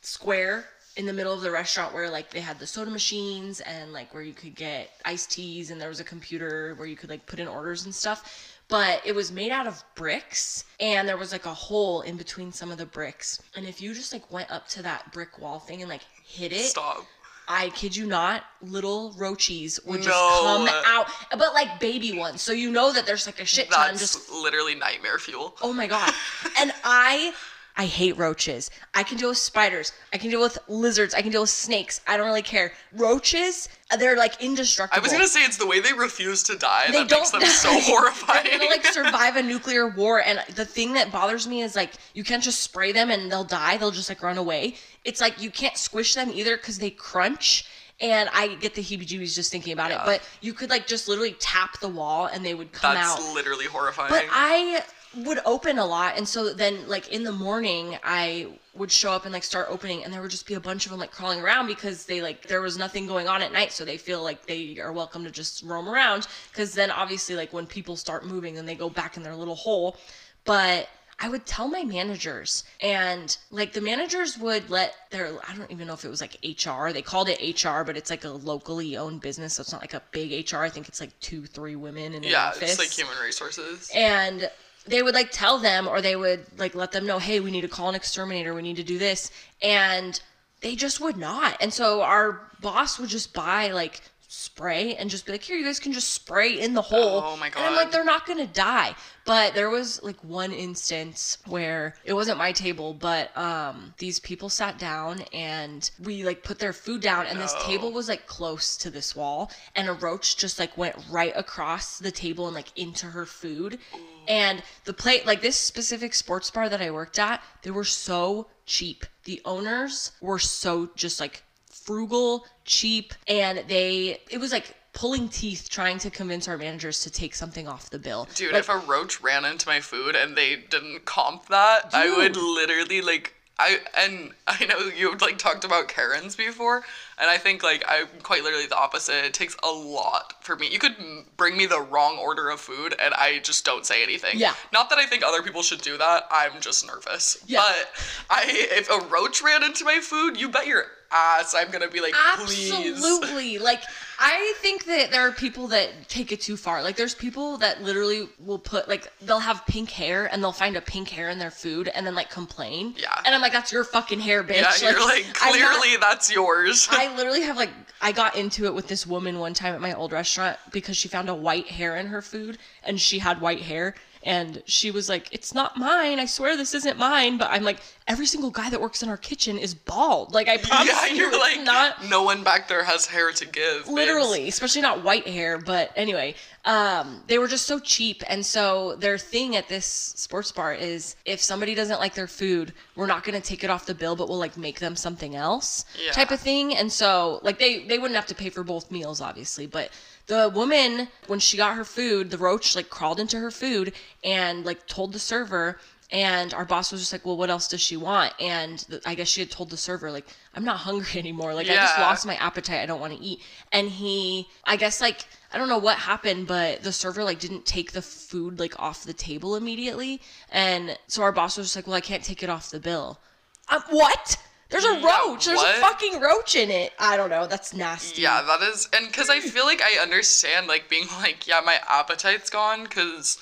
square in the middle of the restaurant where like they had the soda machines and like where you could get iced teas and there was a computer where you could like put in orders and stuff but it was made out of bricks and there was like a hole in between some of the bricks and if you just like went up to that brick wall thing and like hit it stop I kid you not, little roaches would just No. come out, but like baby ones. So you know that there's like a shit ton That's just literally nightmare fuel. Oh my god. and I I hate roaches. I can deal with spiders. I can deal with lizards. I can deal with snakes. I don't really care. Roaches, they're like indestructible. I was gonna say it's the way they refuse to die they that don't makes them die. so horrifying. They're gonna like survive a nuclear war, and the thing that bothers me is like you can't just spray them and they'll die. They'll just like run away. It's like you can't squish them either because they crunch. And I get the heebie-jeebies just thinking about it. But you could like just literally tap the wall and they would come That's out. That's literally horrifying. But I would open a lot, and so then like in the morning, I would show up and like start opening, and there would just be a bunch of them like crawling around because they like there was nothing going on at night, so they feel like they are welcome to just roam around. Because then obviously like when people start moving, then they go back in their little hole. But I would tell my managers, and like the managers would let their I don't even know if it was like HR. They called it HR, but it's like a locally owned business, so it's not like a big HR. I think it's like two, three women in yeah, office it's like human resources. and they would like tell them or they would like let them know hey we need to call an exterminator. We need to do this. And they just would not. And so our boss would just buy like spray and just be like here you guys can just spray in the hole. Oh my God. and i'm like they're not gonna die but there was like one instance where it wasn't my table but um these people sat down and we like put their food down and this table was like close to this wall and a roach just like went right across the table and like into her food. And the plate like this specific sports bar that i worked at they were so cheap. The owners were so just like frugal cheap and they it was like pulling teeth trying to convince our managers to take something off the bill Dude, Like, if a roach ran into my food and they didn't comp that, I would literally like I and I know you like talked about Karens before, and I think like I'm quite literally the opposite. It takes a lot for me. You could bring me the wrong order of food, and I just don't say anything. Yeah. Not that I think other people should do that. I'm just nervous. Yeah. But I, if a roach ran into my food, you bet your ass I'm gonna be like, please. Absolutely. Like I think that there are people that take it too far. Like there's people that literally will put like they'll have pink hair and they'll find a pink hair in their food and then like complain. Yeah. And I'm like, that's your fucking hair, bitch. Yeah, you're like I'm not- clearly that's yours. I literally have like I got into it with this woman one time at my old restaurant because she found a white hair in her food and she had white hair and she was like it's not mine I swear this isn't mine but I'm like every single guy that works in our kitchen is bald like I promise yeah, you you're like not no one back there has hair to give. babes. literally especially not white hair but anyway um they were just so cheap and so their thing at this sports bar is if somebody doesn't like their food we're not going to take it off the bill but we'll like make them something else Yeah. type of thing and so like they they wouldn't have to pay for both meals obviously but the woman when she got her food the roach like crawled into her food and like told the server and our boss was just like well what else does she want? And th- i guess she had told the server like i'm not hungry anymore. Like i just lost my appetite. I don't want to eat. And he i guess like i don't know what happened but the server like didn't take the food like off the table immediately. And so our boss was just like well i can't take it off the bill. Um, what there's a roach there's what? a fucking roach in it i don't know that's nasty Yeah, that is, and because I feel like I understand, like being like, yeah, my appetite's gone, because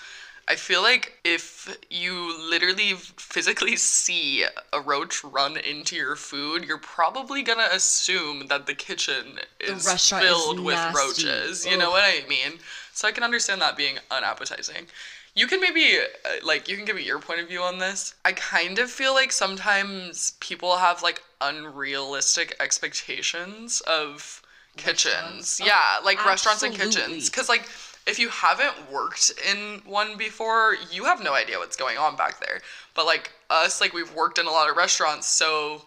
I feel like if you literally physically see a roach run into your food, you're probably gonna assume that the kitchen is is filled with roaches. You know what I mean? So I can understand that being unappetizing. You can maybe, uh, like, you can give me your point of view on this. I kind of feel like sometimes people have, like, unrealistic expectations of kitchens. Yeah, like restaurants and kitchens. Because, like, if you haven't worked in one before, you have no idea what's going on back there. But, like, us, like, we've worked in a lot of restaurants, so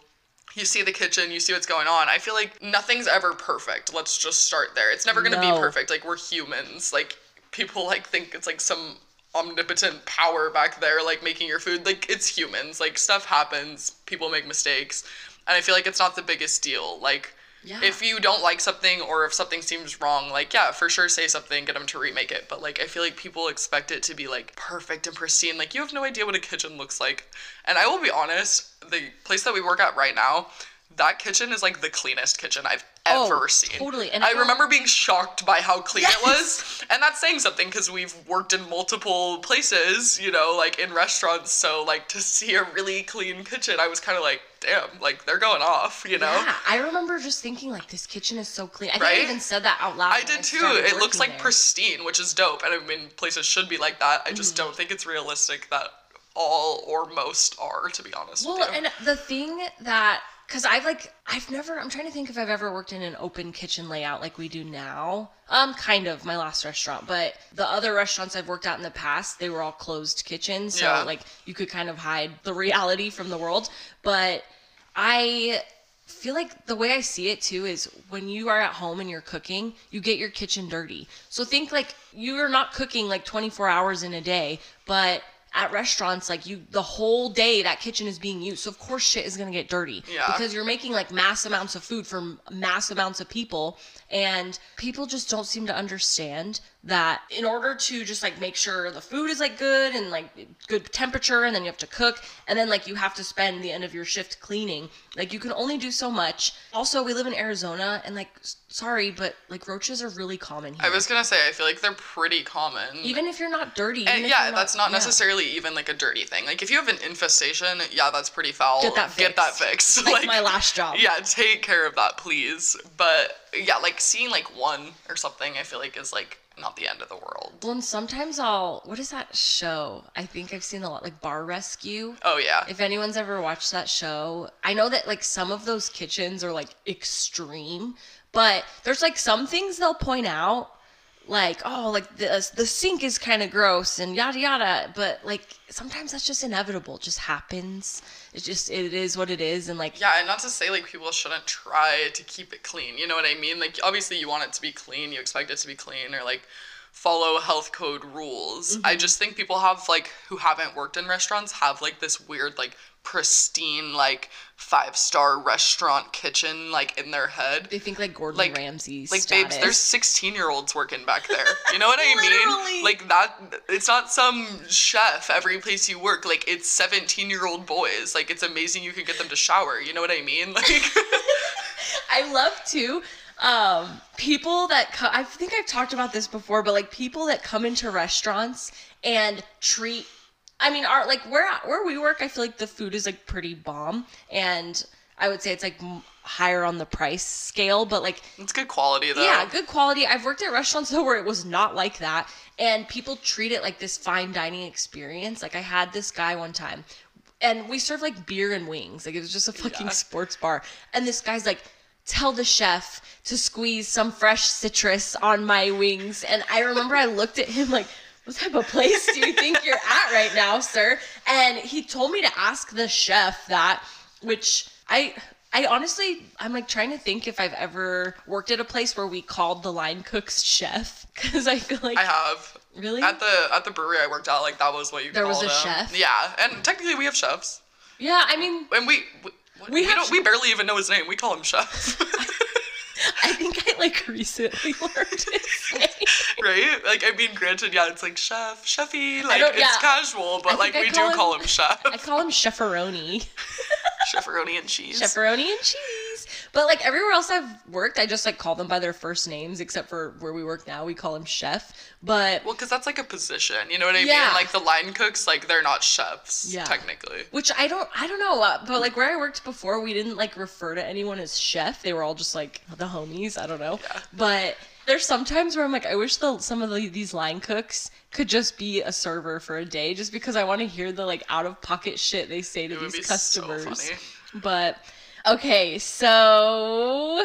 you see the kitchen, you see what's going on. I feel like nothing's ever perfect. Let's just start there. It's never gonna No. be perfect. Like we're humans. Like people like think it's like some omnipotent power back there like making your food. Like it's humans. Like stuff happens. People make mistakes. And I feel like it's not the biggest deal. Like Yeah. if you don't like something or if something seems wrong, like yeah, for sure say something, get them to remake it. But like I feel like people expect it to be like perfect and pristine. Like you have no idea what a kitchen looks like. And I will be honest, the place that we work at right now, that kitchen is like the cleanest kitchen I've Oh, ever seen. totally. And I I remember being shocked by how clean Yes. it was. And that's saying something because we've worked in multiple places, you know, like in restaurants. So like to see a really clean kitchen, I was kind of like, damn, like they're going off, you know? Yeah, I remember just thinking like this kitchen is so clean. I think Right? I even said that out loud. I did too. It looks like there. pristine, which is dope. And I mean, places should be like that. I Mm-hmm. just don't think it's realistic that all or most are, to be honest Well, with you. and the thing that because I've like I've never I'm trying to think if I've ever worked in an open kitchen layout like we do now. Um, kind of my last restaurant, but the other restaurants I've worked at in the past, they were all closed kitchens, so Yeah. like you could kind of hide the reality from the world. But I feel like the way I see it too is when you are at home and you're cooking, you get your kitchen dirty. So think like you are not cooking like 24 hours in a day, but at restaurants like you the whole day that kitchen is being used. So of course shit is going to get dirty Yeah. because you're making like mass amounts of food for mass amounts of people and people just don't seem to understand that in order to just like make sure the food is like good and like good temperature and then you have to cook and then like you have to spend the end of your shift cleaning like you can only do so much also we live in arizona and like sorry but like roaches are really common here I was gonna say, I feel like they're pretty common. even if you're not dirty and yeah, you're that's not yeah. necessarily even like a dirty thing. Like if you have an infestation, yeah, that's pretty foul. Get that Get that fixed. fixed. like, my last job Yeah, take care of that, please. But yeah, like seeing like one or something, I feel like is like not the end of the world. well and sometimes i'll what is that show i think i've seen a lot like bar rescue Oh yeah. If anyone's ever watched that show, I know that like some of those kitchens are like extreme, but there's like some things they'll point out like oh like the uh, the sink is kind of gross and yada yada but like sometimes that's just inevitable it just happens it just it is what it is and like Yeah, and not to say like people shouldn't try to keep it clean. You know what I mean? Like obviously you want it to be clean, you expect it to be clean or like follow health code rules. I mm-hmm. just think people have like who haven't worked in restaurants have like this weird like pristine like five-star restaurant kitchen like in their head. they think like Gordon Like- Ramsay Like status. babes, there's 16 year olds working back there. You know what I mean? Like that. It's not some chef every place you work. Like it's 17 year old boys. Like it's amazing you can get them to shower. You know what I mean? Like I love to um people that co- I think I've talked about this before, but like people that come into restaurants and treat I mean, our like where where we work, I feel like the food is like pretty bomb and I would say it's like higher on the price scale, but like it's good quality though. yeah, good quality. I've worked at restaurants though where it was not like that, and people treat it like this fine dining experience. Like I had this guy one time, and we served like beer and wings. Like it was just a fucking Yeah. sports bar, and this guy's like. Tell the chef to squeeze some fresh citrus on my wings. And I remember I looked at him like, what type of place do you think you're at right now, sir? And he told me to ask the chef that, which I I honestly I'm like trying to think if I've ever worked at a place where we called the line cooks chef because I feel like I have. really At the at the brewery I worked at, like that was what you There was called a them. chef? Yeah, and technically we have chefs, yeah I mean and we we, We we, don't we barely even know his name. We call him chef, I think I like recently learned his name. right? Like I mean, granted, yeah, it's like chef, chefy, like it's yeah. casual, but I like we call do him- call him chef, I call him chefaroni. chefaroni and cheese. Pepperoni and cheese. But like everywhere else I've worked, I just like call them by their first names, except for where we work now, we call him chef. But Well, because that's like a position, you know what I Yeah. mean? Like the line cooks, like they're not chefs, Yeah. technically. which I don't, I don't know. Uh, but like where I worked before, we didn't like refer to anyone as chef. They were all just like the homies. I don't know. Yeah. But there's sometimes where I'm like, I wish the some of the, these line cooks could just be a server for a day, just because I want to hear the like out of pocket shit they say to It these so customers. funny. But okay, so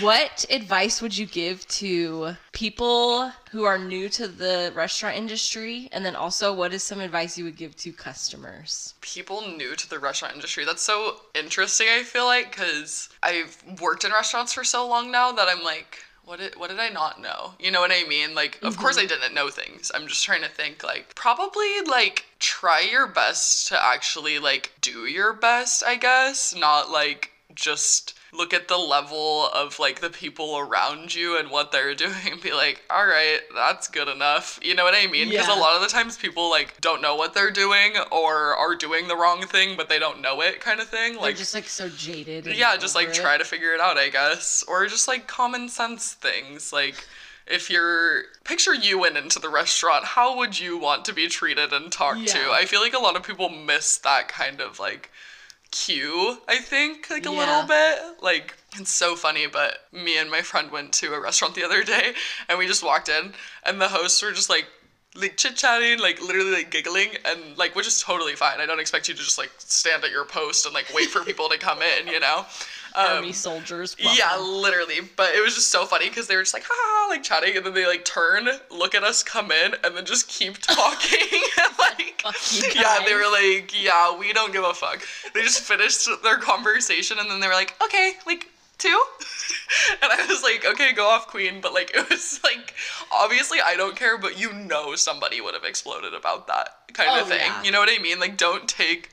what advice would you give to people who are new to the restaurant industry? And then also, what is some advice you would give to customers? People new to the restaurant industry. That's so interesting, I feel like, because I've worked in restaurants for so long now that I'm like, what did, what did I not know? You know what I mean? Like, of course I mm-hmm. didn't know things. I'm just trying to think, like, probably, like, try your best to actually, like, do your best, I guess. Not, like, just look at the level of like the people around you and what they're doing and be like all right that's good enough you know what i mean because Yeah. a lot of the times people like don't know what they're doing or are doing the wrong thing but they don't know it kind of thing They're like just like so jaded. and yeah just like it. try to figure it out i guess or just like common sense things like if you're picture you went into the restaurant how would you want to be treated and talked to i feel like a lot of people miss that kind of like queue, I think, like a Yeah. little bit. Like, it's so funny, but me and my friend went to a restaurant the other day and we just walked in and the hosts were just like, like chit chatting, like literally like giggling, and like which is totally fine. I don't expect you to just like stand at your post and like wait for people to come in, you know. Army soldiers. Um, Yeah, literally. But it was just so funny because they were just like, ha, ha, like chatting, and then they like turn, look at us come in, and then just keep talking. like, yeah, they were like, yeah, we don't give a fuck. They just finished their conversation, and then they were like, okay, like two. and I was like, okay, go off, queen. But like, it was like, obviously, I don't care, but you know, somebody would have exploded about that kind Oh, of thing. yeah. You know what I mean? Like, don't take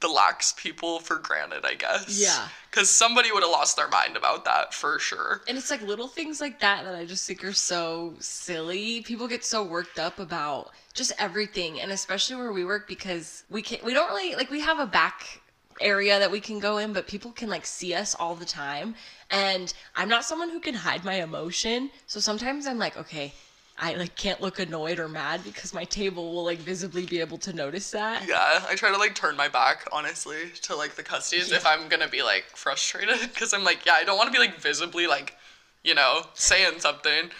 the lax people for granted, I guess. Yeah. Because somebody would have lost their mind about that for sure. And it's like little things like that that I just think are so silly. People get so worked up about just everything, and especially where we work because we can not we don't really like we have a back area that we can go in, but people can like see us all the time. And I'm not someone who can hide my emotion, so sometimes I'm like, okay, I like can't look annoyed or mad because my table will like visibly be able to notice that. Yeah, I try to like turn my back, honestly, to like the custies if I'm gonna be like frustrated. Because I'm like, yeah, I don't want to be like visibly like, you know, saying something.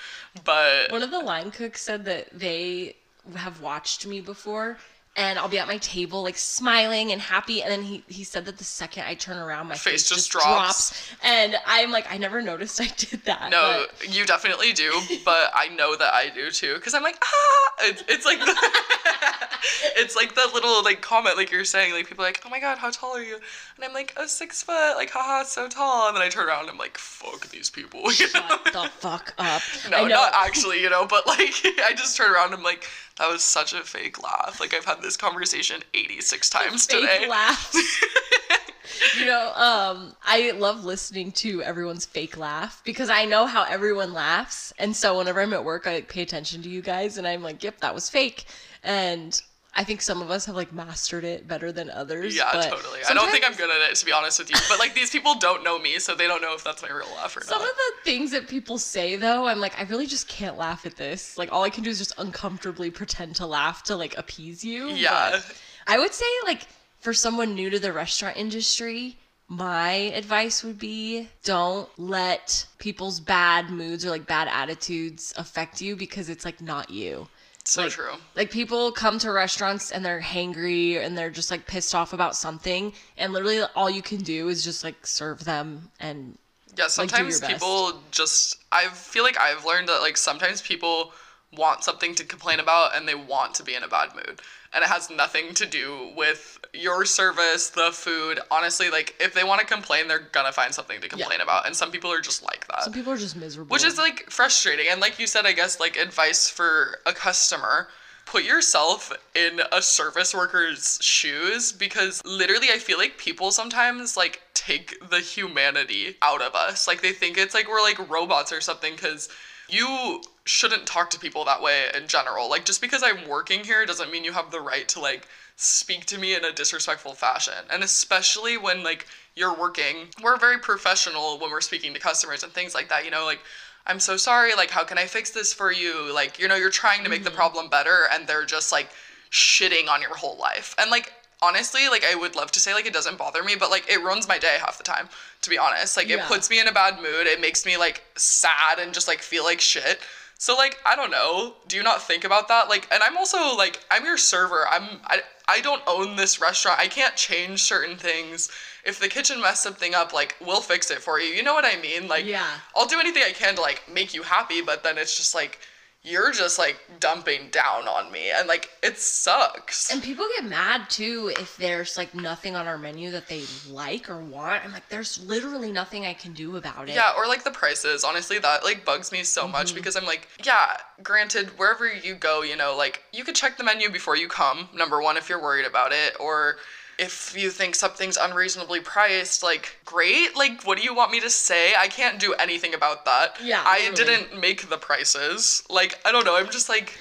But One of the line cooks said that they have watched me before and I'll be at my table like smiling and happy and then he, he said that the second I turn around my Face face, just just, drops. drops. and I'm like I never noticed I did that. no, but- you definitely do. But I know that I do too. Because I'm like, ah, it's, it's like the, it's like the little like comment like you're saying like people are like, oh my god, how tall are you? And I'm like, oh six foot, like haha, so tall. And then I turn around and I'm like, fuck these people. Shut the fuck up. No, not actually, you know, but like I just turn around and I'm like, that was such a fake laugh. Like I've had this conversation 86 times fake today. laughs. you know, um, I love listening to everyone's fake laugh because I know how everyone laughs, and so whenever I'm at work, I like, pay attention to you guys, and I'm like, "Yep, that was fake," and. I think some of us have like mastered it better than others. Yeah, but totally. I don't think I'm good at it to be honest with you. But like these people don't know me, so they don't know if that's my real laugh or Some not. Some of the things that people say though, I'm like, I really just can't laugh at this. Like all I can do is just uncomfortably pretend to laugh to like appease you. Yeah. But I would say like for someone new to the restaurant industry, my advice would be don't let people's bad moods or like bad attitudes affect you because it's like not you. So like- true. Like people come to restaurants and they're hangry and they're just like pissed off about something and literally all you can do is just like serve them and Yeah, like, sometimes best. people just I feel like I've learned that like sometimes people want something to complain about and they want to be in a bad mood. And it has nothing to do with your service, the food. Honestly, like if they want to complain, they're gonna find something to complain about. And some people are just like that. some people are just miserable. Which is like frustrating. And like you said, I guess like advice for a customer put yourself in a service worker's shoes because literally I feel like people sometimes like take the humanity out of us. Like they think it's like we're like robots or something cuz you shouldn't talk to people that way in general. Like just because I'm working here doesn't mean you have the right to like speak to me in a disrespectful fashion. And especially when like you're working, we're very professional when we're speaking to customers and things like that, you know, like I'm so sorry, like how can I fix this for you? Like, you know, you're trying to make the mm-hmm. problem better and they're just like shitting on your whole life. And like honestly, like I would love to say like it doesn't bother me, but like it ruins my day half the time, to be honest. Like it puts me in a bad mood. It makes me like sad and just like feel like shit. So like I don't know. Do you not think about that? Like and I'm also like I'm your server. I'm I I don't own this restaurant. I can't change certain things. If the kitchen messed something up, like we'll fix it for you. You know what I mean? Like Yeah. I'll do anything I can to like make you happy, but then it's just like you're just like dumping down on me and like it sucks. And people get mad too if there's like nothing on our menu that they like or want. I'm like, there's literally nothing I can do about it. Yeah, or like the prices. Honestly, that like bugs me so Mm-hmm. much because I'm like, yeah, granted, wherever you go, you know, like you could check the menu before you come, number one, if you're worried about it, or if you think something's unreasonably priced, like, great. Like, what do you want me to say? I can't do anything about that. Yeah, I literally. didn't make the prices. Like, I don't know. I'm just like,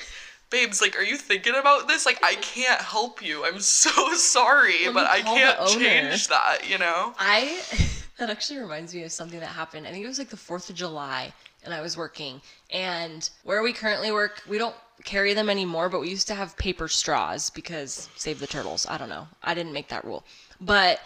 babes, like, are you thinking about this? Like, I can't help you. I'm so sorry, Well, but I can't change that, you know? I that actually reminds me of something that happened. I think it was like the 4th of July and I was working. And where we currently work, we don't carry them anymore, but we used to have paper straws because save the turtles. I don't know. I didn't make that rule. But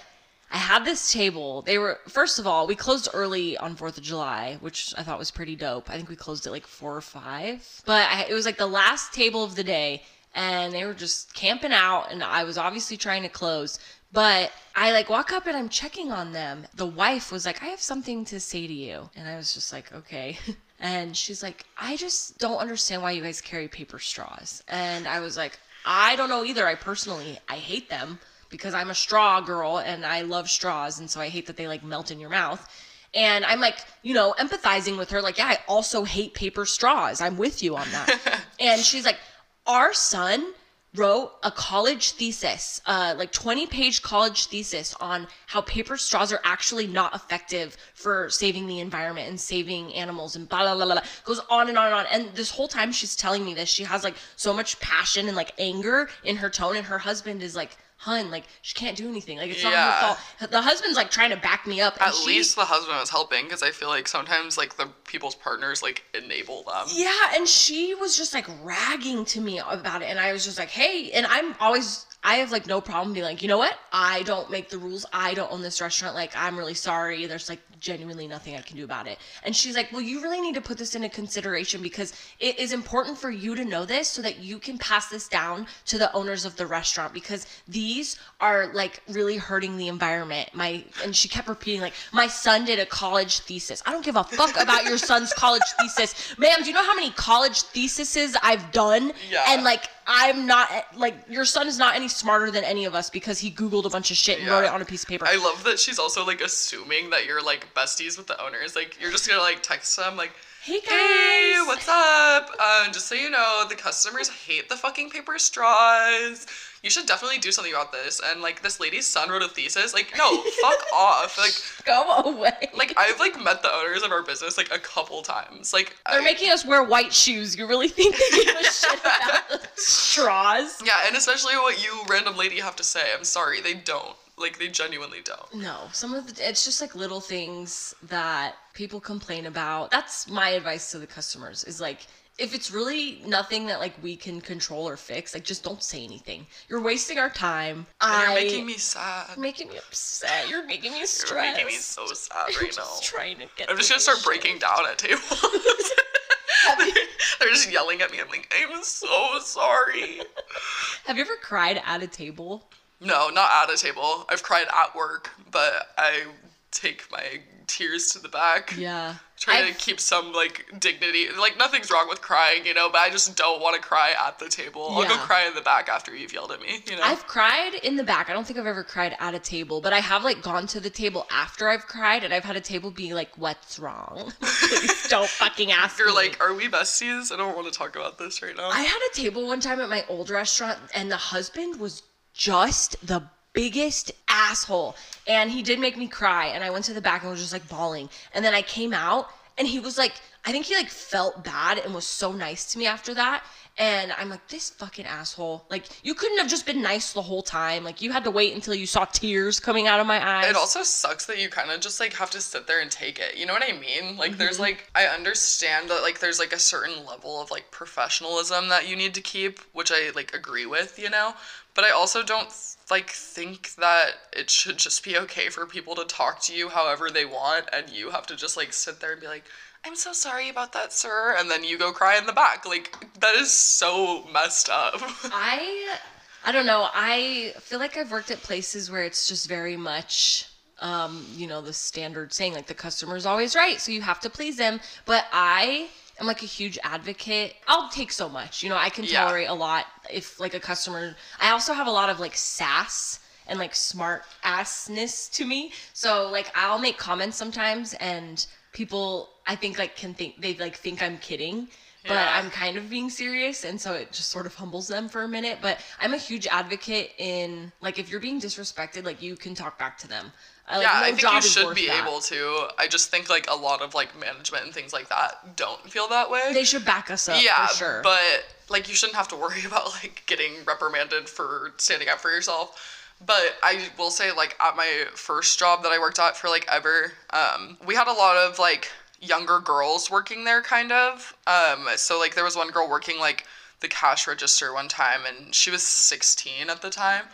I had this table. They were first of all, we closed early on Fourth of July, which I thought was pretty dope. I think we closed at like four or five, but I, it was like the last table of the day, and they were just camping out, and I was obviously trying to close. But I like walk up and I'm checking on them. The wife was like, "I have something to say to you," and I was just like, "Okay." And she's like, I just don't understand why you guys carry paper straws. And I was like, I don't know either. I personally, I hate them because I'm a straw girl and I love straws. And so I hate that they like melt in your mouth. And I'm like, you know, empathizing with her, like, yeah, I also hate paper straws. I'm with you on that. and she's like, our son wrote a college thesis, uh, like 20 page college thesis on how paper straws are actually not effective for saving the environment and saving animals and blah, blah, blah, blah. Goes on and on and on. And this whole time she's telling me this, she has like so much passion and like anger in her tone. And her husband is like, hun, like she can't do anything. Like it's not Yeah. her fault. The husband's like trying to back me up. At she- least the husband was helping because I feel like sometimes like the people's partners like enable them. Yeah, and she was just like ragging to me about it, and I was just like, "Hey," and I'm always. I have like no problem being like, you know what? I don't make the rules. I don't own this restaurant. Like, I'm really sorry. There's like genuinely nothing I can do about it. And she's like, well, you really need to put this into consideration because it is important for you to know this so that you can pass this down to the owners of the restaurant because these are like really hurting the environment. My and she kept repeating like, my son did a college thesis. I don't give a fuck about your son's college thesis, ma'am. Do you know how many college theses I've done? Yeah. And like, I'm not like your son is not any smarter than any of us because he googled a bunch of shit and wrote Yeah. it on a piece of paper. I love that she's also like assuming that you're like besties with the owners. Like you're just gonna like text them like, Hey, Hey, what's up? Um, just so you know, the customers hate the fucking paper straws. You should definitely do something about this. And like this lady's son wrote a thesis. Like, no, fuck off. Like, Go away. like I've like met the owners of our business like a couple times. Like, They're I- making us wear white shoes. You really think they give a shit about straws? yeah, and especially what you random lady have to say. I'm sorry, they don't. Like, they genuinely don't. No, some of the, it's just like little things that people complain about. That's my advice to the customers is like if it's really nothing that like we can control or fix, like just don't say anything. You're wasting our time. And I, you're making me sad. You're making me upset. You're making me stressed. You're making me so sad right now. just trying to get. I'm just gonna start this breaking down at tables. They're just yelling at me. I'm like, I'm so sorry. Have you ever cried at a table? No, not at a table. I've cried at work, but I take my tears to the back. Yeah. Try I've- to keep some like dignity. Like nothing's wrong with crying, you know, but I just don't want to cry at the table. I'll go cry in the back after you've yelled at me, you know. I've cried in the back. I don't think I've ever cried at a table, but I have like gone to the table after I've cried, and I've had a table be like, "What's wrong? Please don't fucking ask You're me." like, are we besties? I don't want to talk about this right now. I had a table one time at my old restaurant, and the husband was just the biggest asshole. And he did make me cry. And I went to the back and was just like bawling. And then I came out, and he was like, I think he like felt bad and was so nice to me after that. And I'm like, this fucking asshole. Like, you couldn't have just been nice the whole time. Like, you had to wait until you saw tears coming out of my eyes. It also sucks that you kind of just like have to sit there and take it. You know what I mean? Like there's mm-hmm. like I understand that like there's like a certain level of like professionalism that you need to keep, which I like agree with, you know? But I also don't like think that it should just be okay for people to talk to you however they want and you have to just like sit there and be like I'm so sorry about that, sir. And then you go cry in the back. Like, that is so messed up. I I don't know. I feel like I've worked at places where it's just very much um, you know, the standard saying like the customer's always right, so you have to please them. But I am like a huge advocate. I'll take so much. You know, I can Yeah. tolerate a lot if like a customer I also have a lot of like sass and like smart assness to me. So like I'll make comments sometimes and people I think like can think they like think I'm kidding. But Yeah. I'm kind of being serious and so it just sort of humbles them for a minute. But I'm a huge advocate in like if you're being disrespected, like you can talk back to them. I, like, yeah, no I think you should be that. able to. I just think like a lot of like management and things like that don't feel that way. They should back us up yeah, for sure. but like you shouldn't have to worry about like getting reprimanded for standing up for yourself. But I will say like at my first job that I worked at for like ever, um, we had a lot of like younger girls working there kind of. Um, so like there was one girl working like the cash register one time and she was 16 at the time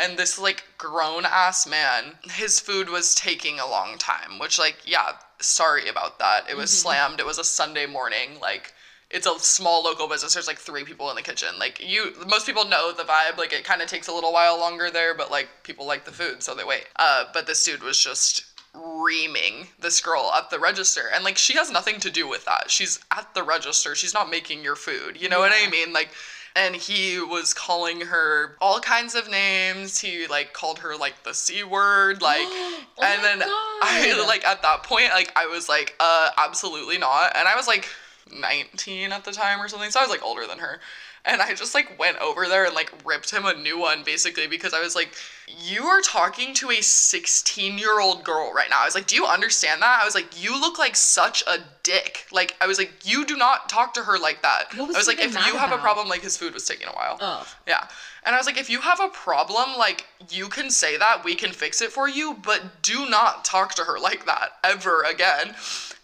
and this like grown ass man, his food was taking a long time, which like yeah, sorry about that. It was slammed. It was a Sunday morning, like it's a small local business. There's like three people in the kitchen. Like you, most people know the vibe. Like it kind of takes a little while longer there, but like people like the food, so they wait. Uh, but this dude was just reaming this girl at the register, and like she has nothing to do with that. She's at the register. She's not making your food. You know what I mean? Like. And he was calling her all kinds of names. He like called her like the c word, like, Oh and then I like at that point, like I was like, uh, absolutely not. And I was like 19 at the time or something, so I was like older than her. And I just like went over there and like ripped him a new one basically because I was like, you are talking to a 16 year old girl right now. I was like, do you understand that? I was like, you look like such a dick. Like, I was like, you do not talk to her like that. Was I was like, if you have a problem, like his food was taking a while. Oh. Yeah. And I was like, if you have a problem, like, you can say that, we can fix it for you, but do not talk to her like that ever again.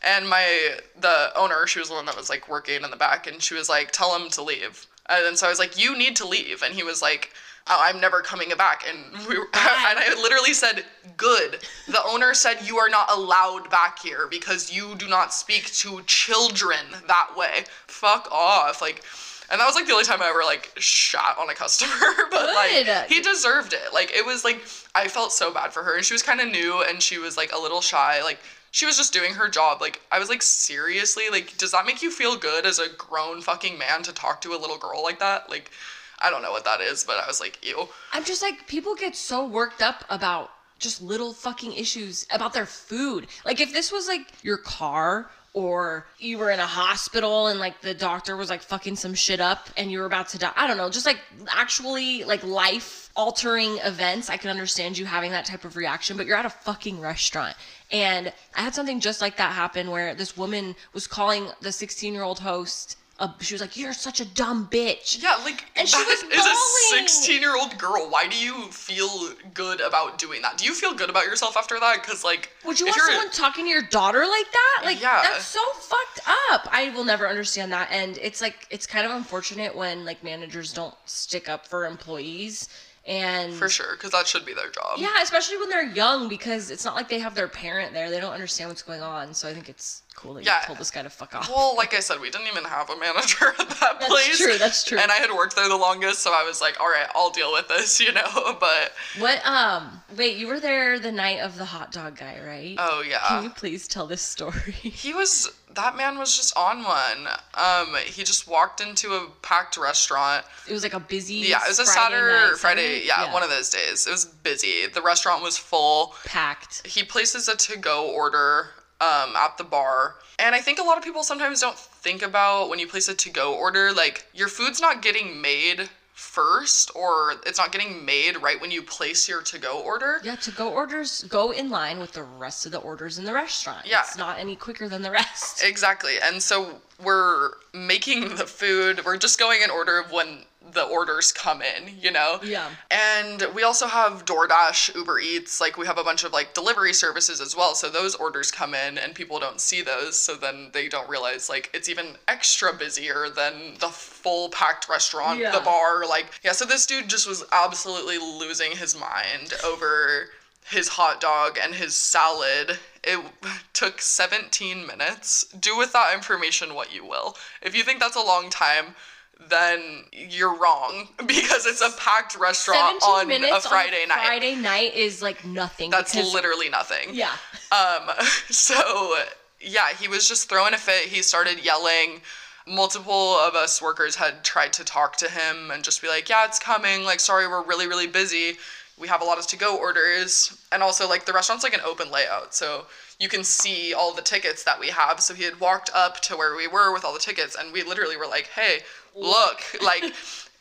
And my, the owner, she was the one that was like working in the back, and she was like, tell him to leave. And then so I was like, you need to leave. And he was like, oh, I'm never coming back. And we were, and I literally said, good. The owner said, you are not allowed back here because you do not speak to children that way. Fuck off. Like, and that was like the only time I ever like shot on a customer, but Good. like he deserved it. Like it was like I felt so bad for her, and she was kind of new, and she was like a little shy. Like she was just doing her job. Like I was like seriously, like does that make you feel good as a grown fucking man to talk to a little girl like that? Like I don't know what that is, but I was like ew. I'm just like people get so worked up about just little fucking issues about their food. Like if this was like your car or you were in a hospital and like the doctor was like fucking some shit up and you were about to die. I don't know, just like actually like life altering events. I can understand you having that type of reaction, but you're at a fucking restaurant. And I had something just like that happen where this woman was calling the 16 year old host. Uh, she was like, "You're such a dumb bitch." Yeah, like And she was is a 16 year old girl. Why do you feel good about doing that? Do you feel good about yourself after that? Because like, Would you want someone talking to your daughter like that? Like Yeah. that's so fucked up. I will never understand that. And it's like it's kind of unfortunate when like managers don't stick up for employees and For sure, because that should be their job. Yeah, especially when they're young because it's not like they have their parent there. They don't understand what's going on. So I think it's cool that Yeah. you told this guy to fuck off. Well, like I said, we didn't even have a manager at that That's place. true, that's true. And I had worked there the longest, so I was like, all right, I'll deal with this, you know? But, what um wait, you were there the night of the hot dog guy, right? oh, yeah. Can you please tell this story? He was, that man was just on one. Um, He just walked into a packed restaurant. It was like a busy Yeah, it was a Friday Saturday night, or Friday. Saturday? Yeah, one of those days. It was busy. The restaurant was full. packed. he places a to-go order um, at the bar and i think a lot of people sometimes don't think about when you place a to-go order like your food's not getting made first or it's not getting made right when you place your to-go order Yeah, to go orders go in line with the rest of the orders in the restaurant. Yeah. It's not any quicker than the rest. exactly and so we're making the food we're just going in order of when the orders come in you know Yeah. And we also have DoorDash, Uber Eats, like we have a bunch of like delivery services as well. So those orders come in and people don't see those. So then they don't realize like it's even extra busier than the full packed restaurant, Yeah. the bar. Like, yeah, so this dude just was absolutely losing his mind over his hot dog and his salad. It took 17 minutes. Do with that information what you will. If you think that's a long time, then you're wrong because it's a packed restaurant on a Friday on night. Friday night is like nothing. That's because- literally nothing. Yeah. Um, so yeah, he was just throwing a fit. He started yelling. Multiple of us workers had tried to talk to him and just be like, "Yeah, it's coming. Like, sorry, we're really, really busy. We have a lot of to-go orders, and also like the restaurant's like an open layout, so you can see all the tickets that we have." So he had walked up to where we were with all the tickets, and we literally were like, "Hey, look, like."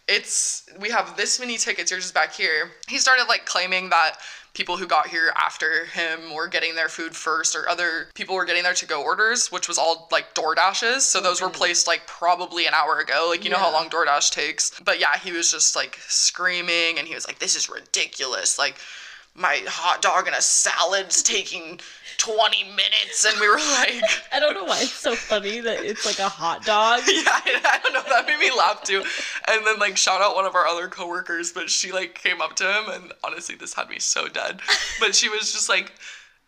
it's we have this many tickets you're just back here. He started like claiming that people who got here after him were getting their food first or other people were getting their to-go orders which was all like DoorDashes. So those were mm-hmm. placed like probably an hour ago. Like you know how Yeah. long DoorDash takes. But yeah he was just like screaming and he was like this is ridiculous. Like my hot dog and a salad's taking 20 minutes and we were like I don't know why it's so funny that it's like a hot dog. yeah, I don't know. That made me laugh too. And then like shout out one of our other coworkers, but she like came up to him and honestly this had me so dead. But she was just like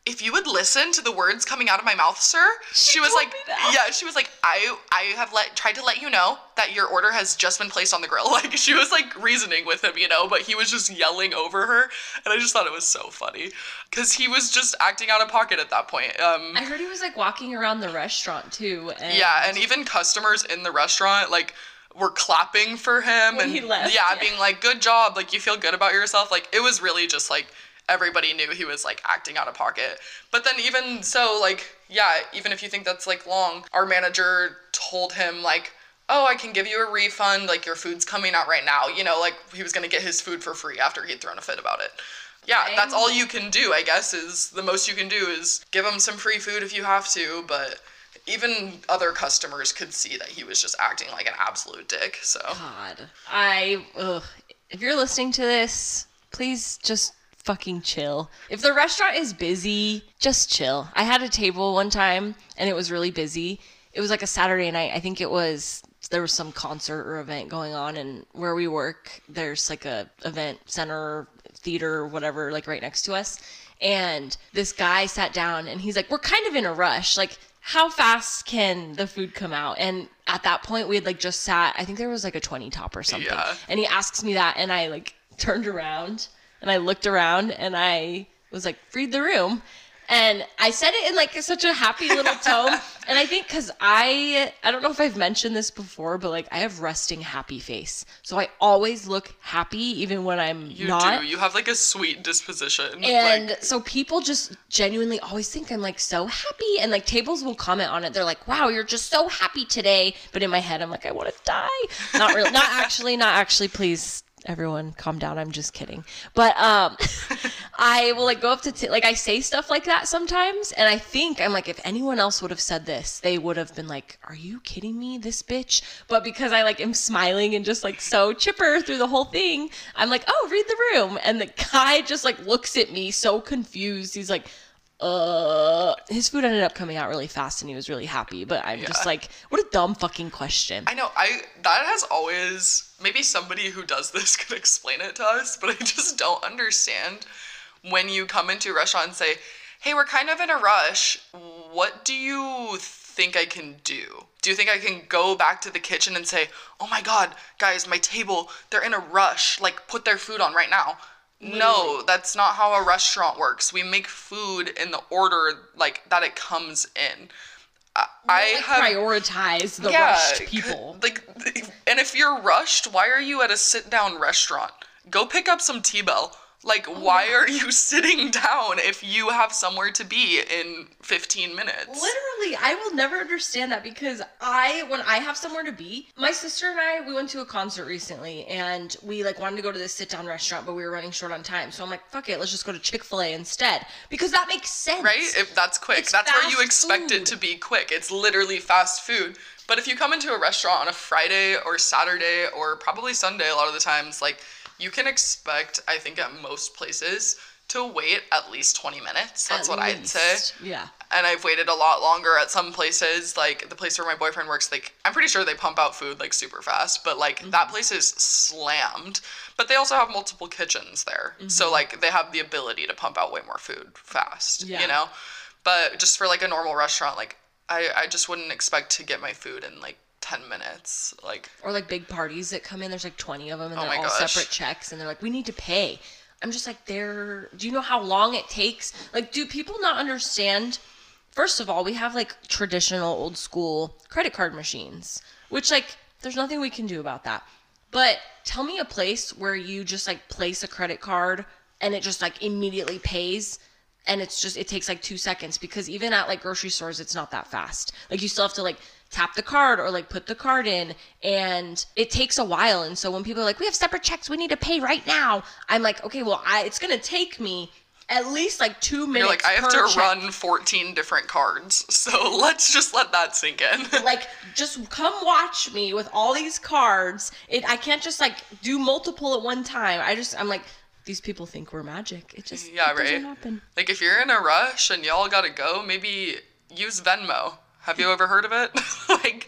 if you would listen to the words coming out of my mouth, sir, she, was like, yeah, she was like, I, I have let tried to let you know that your order has just been placed on the grill. Like she was like reasoning with him, you know, but he was just yelling over her, and I just thought it was so funny because he was just acting out of pocket at that point. Um, I heard he was like walking around the restaurant too. And yeah, and even customers in the restaurant like were clapping for him When and he left, yeah, yeah. being like, "Good job!" Like you feel good about yourself. Like it was really just like everybody knew he was like acting out of pocket. But then even so, like yeah, even if you think that's like long, our manager told him like. Oh, I can give you a refund. Like your food's coming out right now. You know, like he was gonna get his food for free after he'd thrown a fit about it. Yeah, that's all you can do. I guess is the most you can do is give him some free food if you have to. But even other customers could see that he was just acting like an absolute dick. So God, I ugh. if you're listening to this, please just fucking chill. If the restaurant is busy, just chill. I had a table one time and it was really busy. It was like a Saturday night. I think it was there was some concert or event going on and where we work, there's like a event center, theater whatever like right next to us. And this guy sat down and he's like, "We're kind of in a rush. Like how fast can the food come out?" And at that point we had like just sat, I think there was like a 20 top or something. Yeah. And he asks me that and I like turned around and I looked around and I was like, read the room. And I said it in like such a happy little tone. and I think because I, I don't know if I've mentioned this before, but like I have resting happy face. So I always look happy even when I'm you not. do. You have like a sweet disposition. And like, so people just genuinely always think I'm like so happy, and like tables will comment on it. They're like, "Wow, you're just so happy today." But in my head, I'm like, "I want to die." Not really. not actually. Not actually. Please, everyone, calm down. I'm just kidding. But um, I will like go up to t- like I say stuff like that sometimes, and I think I'm like, if anyone else would have said this, they would have been like, "Are you kidding me, this bitch?" But because I like am smiling and just like so chipper through the whole thing, I'm like, "Oh, read the room," and the guy just like looks at me so confused. He's like. Uh, his food ended up coming out really fast and he was really happy, but I'm just like, what a dumb fucking question. I know. I that has always maybe somebody who does this could explain it to us, but I just don't understand when you come into a restaurant and say, "Hey, we're kind of in a rush. What do you think I can do?" Do you think I can go back to the kitchen and say, "Oh my god, guys, my table, they're in a rush. Like put their food on right now." No, that's not how a restaurant works. We make food in the order like that it comes in. I, have prioritize the rushed people. like, and if you're rushed, why are you at a sit down restaurant? Go pick up some T Bell. Like, Oh, why are you sitting down if you have somewhere to be in 15 minutes? Literally, I will never understand that because I, when I have somewhere to be, my sister and I, we went to a concert recently and we like wanted to go to this sit down restaurant, but we were running short on time. So I'm like, fuck it, let's just go to Chick fil A instead because that makes sense. Right? If that's quick. It's that's where you expect food. it to be quick. It's literally fast food. But if you come into a restaurant on a Friday or Saturday or probably Sunday a lot of the times, like you can expect, I think at most places, to wait at least 20 minutes. That's At what I'd say. Yeah. and I've waited a lot longer at some places, like the place where my boyfriend works. Like I'm pretty sure they pump out food like super fast, but like Mm-hmm. that place is slammed. But they also have multiple kitchens there, so like they have the ability to pump out way more food fast. Yeah. You know, but just for like a normal restaurant, like I I just wouldn't expect to get my food in like 10 minutes. Like Or like big parties that come in, there's like 20 of them and Oh they're all gosh. separate checks and they're like, we need to pay. I'm just like, they're, do you know how long it takes? Like, do people not understand? First of all, we have like traditional old school credit card machines, which like, there's nothing we can do about that. But tell me a place where you just like place a credit card and it just like immediately pays and it's just it takes like two seconds because even at like grocery stores it's not that fast like you still have to like tap the card or like put the card in and it takes a while and so when people are like we have separate checks we need to pay right now i'm like okay well I, it's gonna take me at least like two minutes you're like I have to check. run 14 different cards, so let's just let that sink in. like just come watch me with all these cards it i can't just like do multiple at one time i just i'm like these people think we're magic it just Yeah, it right. Like if you're in a rush and y'all gotta go, maybe use Venmo. Have you ever heard of it? like,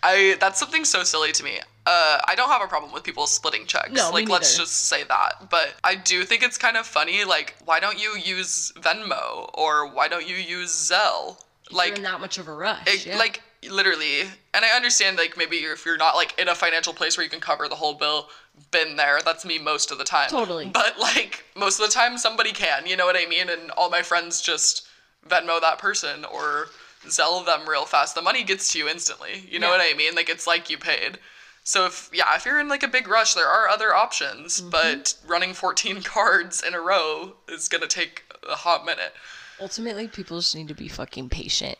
I that's something so silly to me. Uh, I don't have a problem with people splitting checks. No, like let's just say that. But I do think it's kind of funny. Like, why don't you use Venmo or why don't you use Zelle? Like, you're in that much of a rush. it, yeah. like literally. And I understand like maybe you're, if you're not like in a financial place where you can cover the whole bill. Been there. That's me most of the time. Totally. But like most of the time, somebody can. You know what I mean? And all my friends just Venmo that person or Zelle them real fast. The money gets to you instantly. You know Yeah. what I mean? Like it's like you paid. So if yeah, if you're in like a big rush, there are other options, Mm-hmm. but running 14 cards in a row is gonna take a hot minute. ultimately, people just need to be fucking patient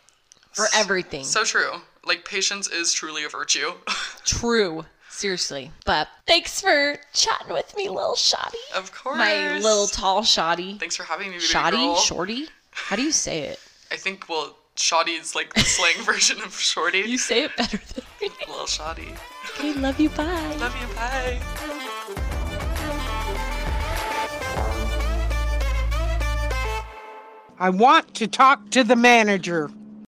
for everything. So true. Like patience is truly a virtue. True. Seriously. But thanks for chatting with me, little shoddy. of course. My little tall shoddy. Thanks for having me, baby Shoddy? girl. Shorty? How do you say it? I think well, shoddy's like the slang version of shorty. You say it better than me. little shoddy. Okay, love you. Bye. Love you. Bye. I want to talk to the manager.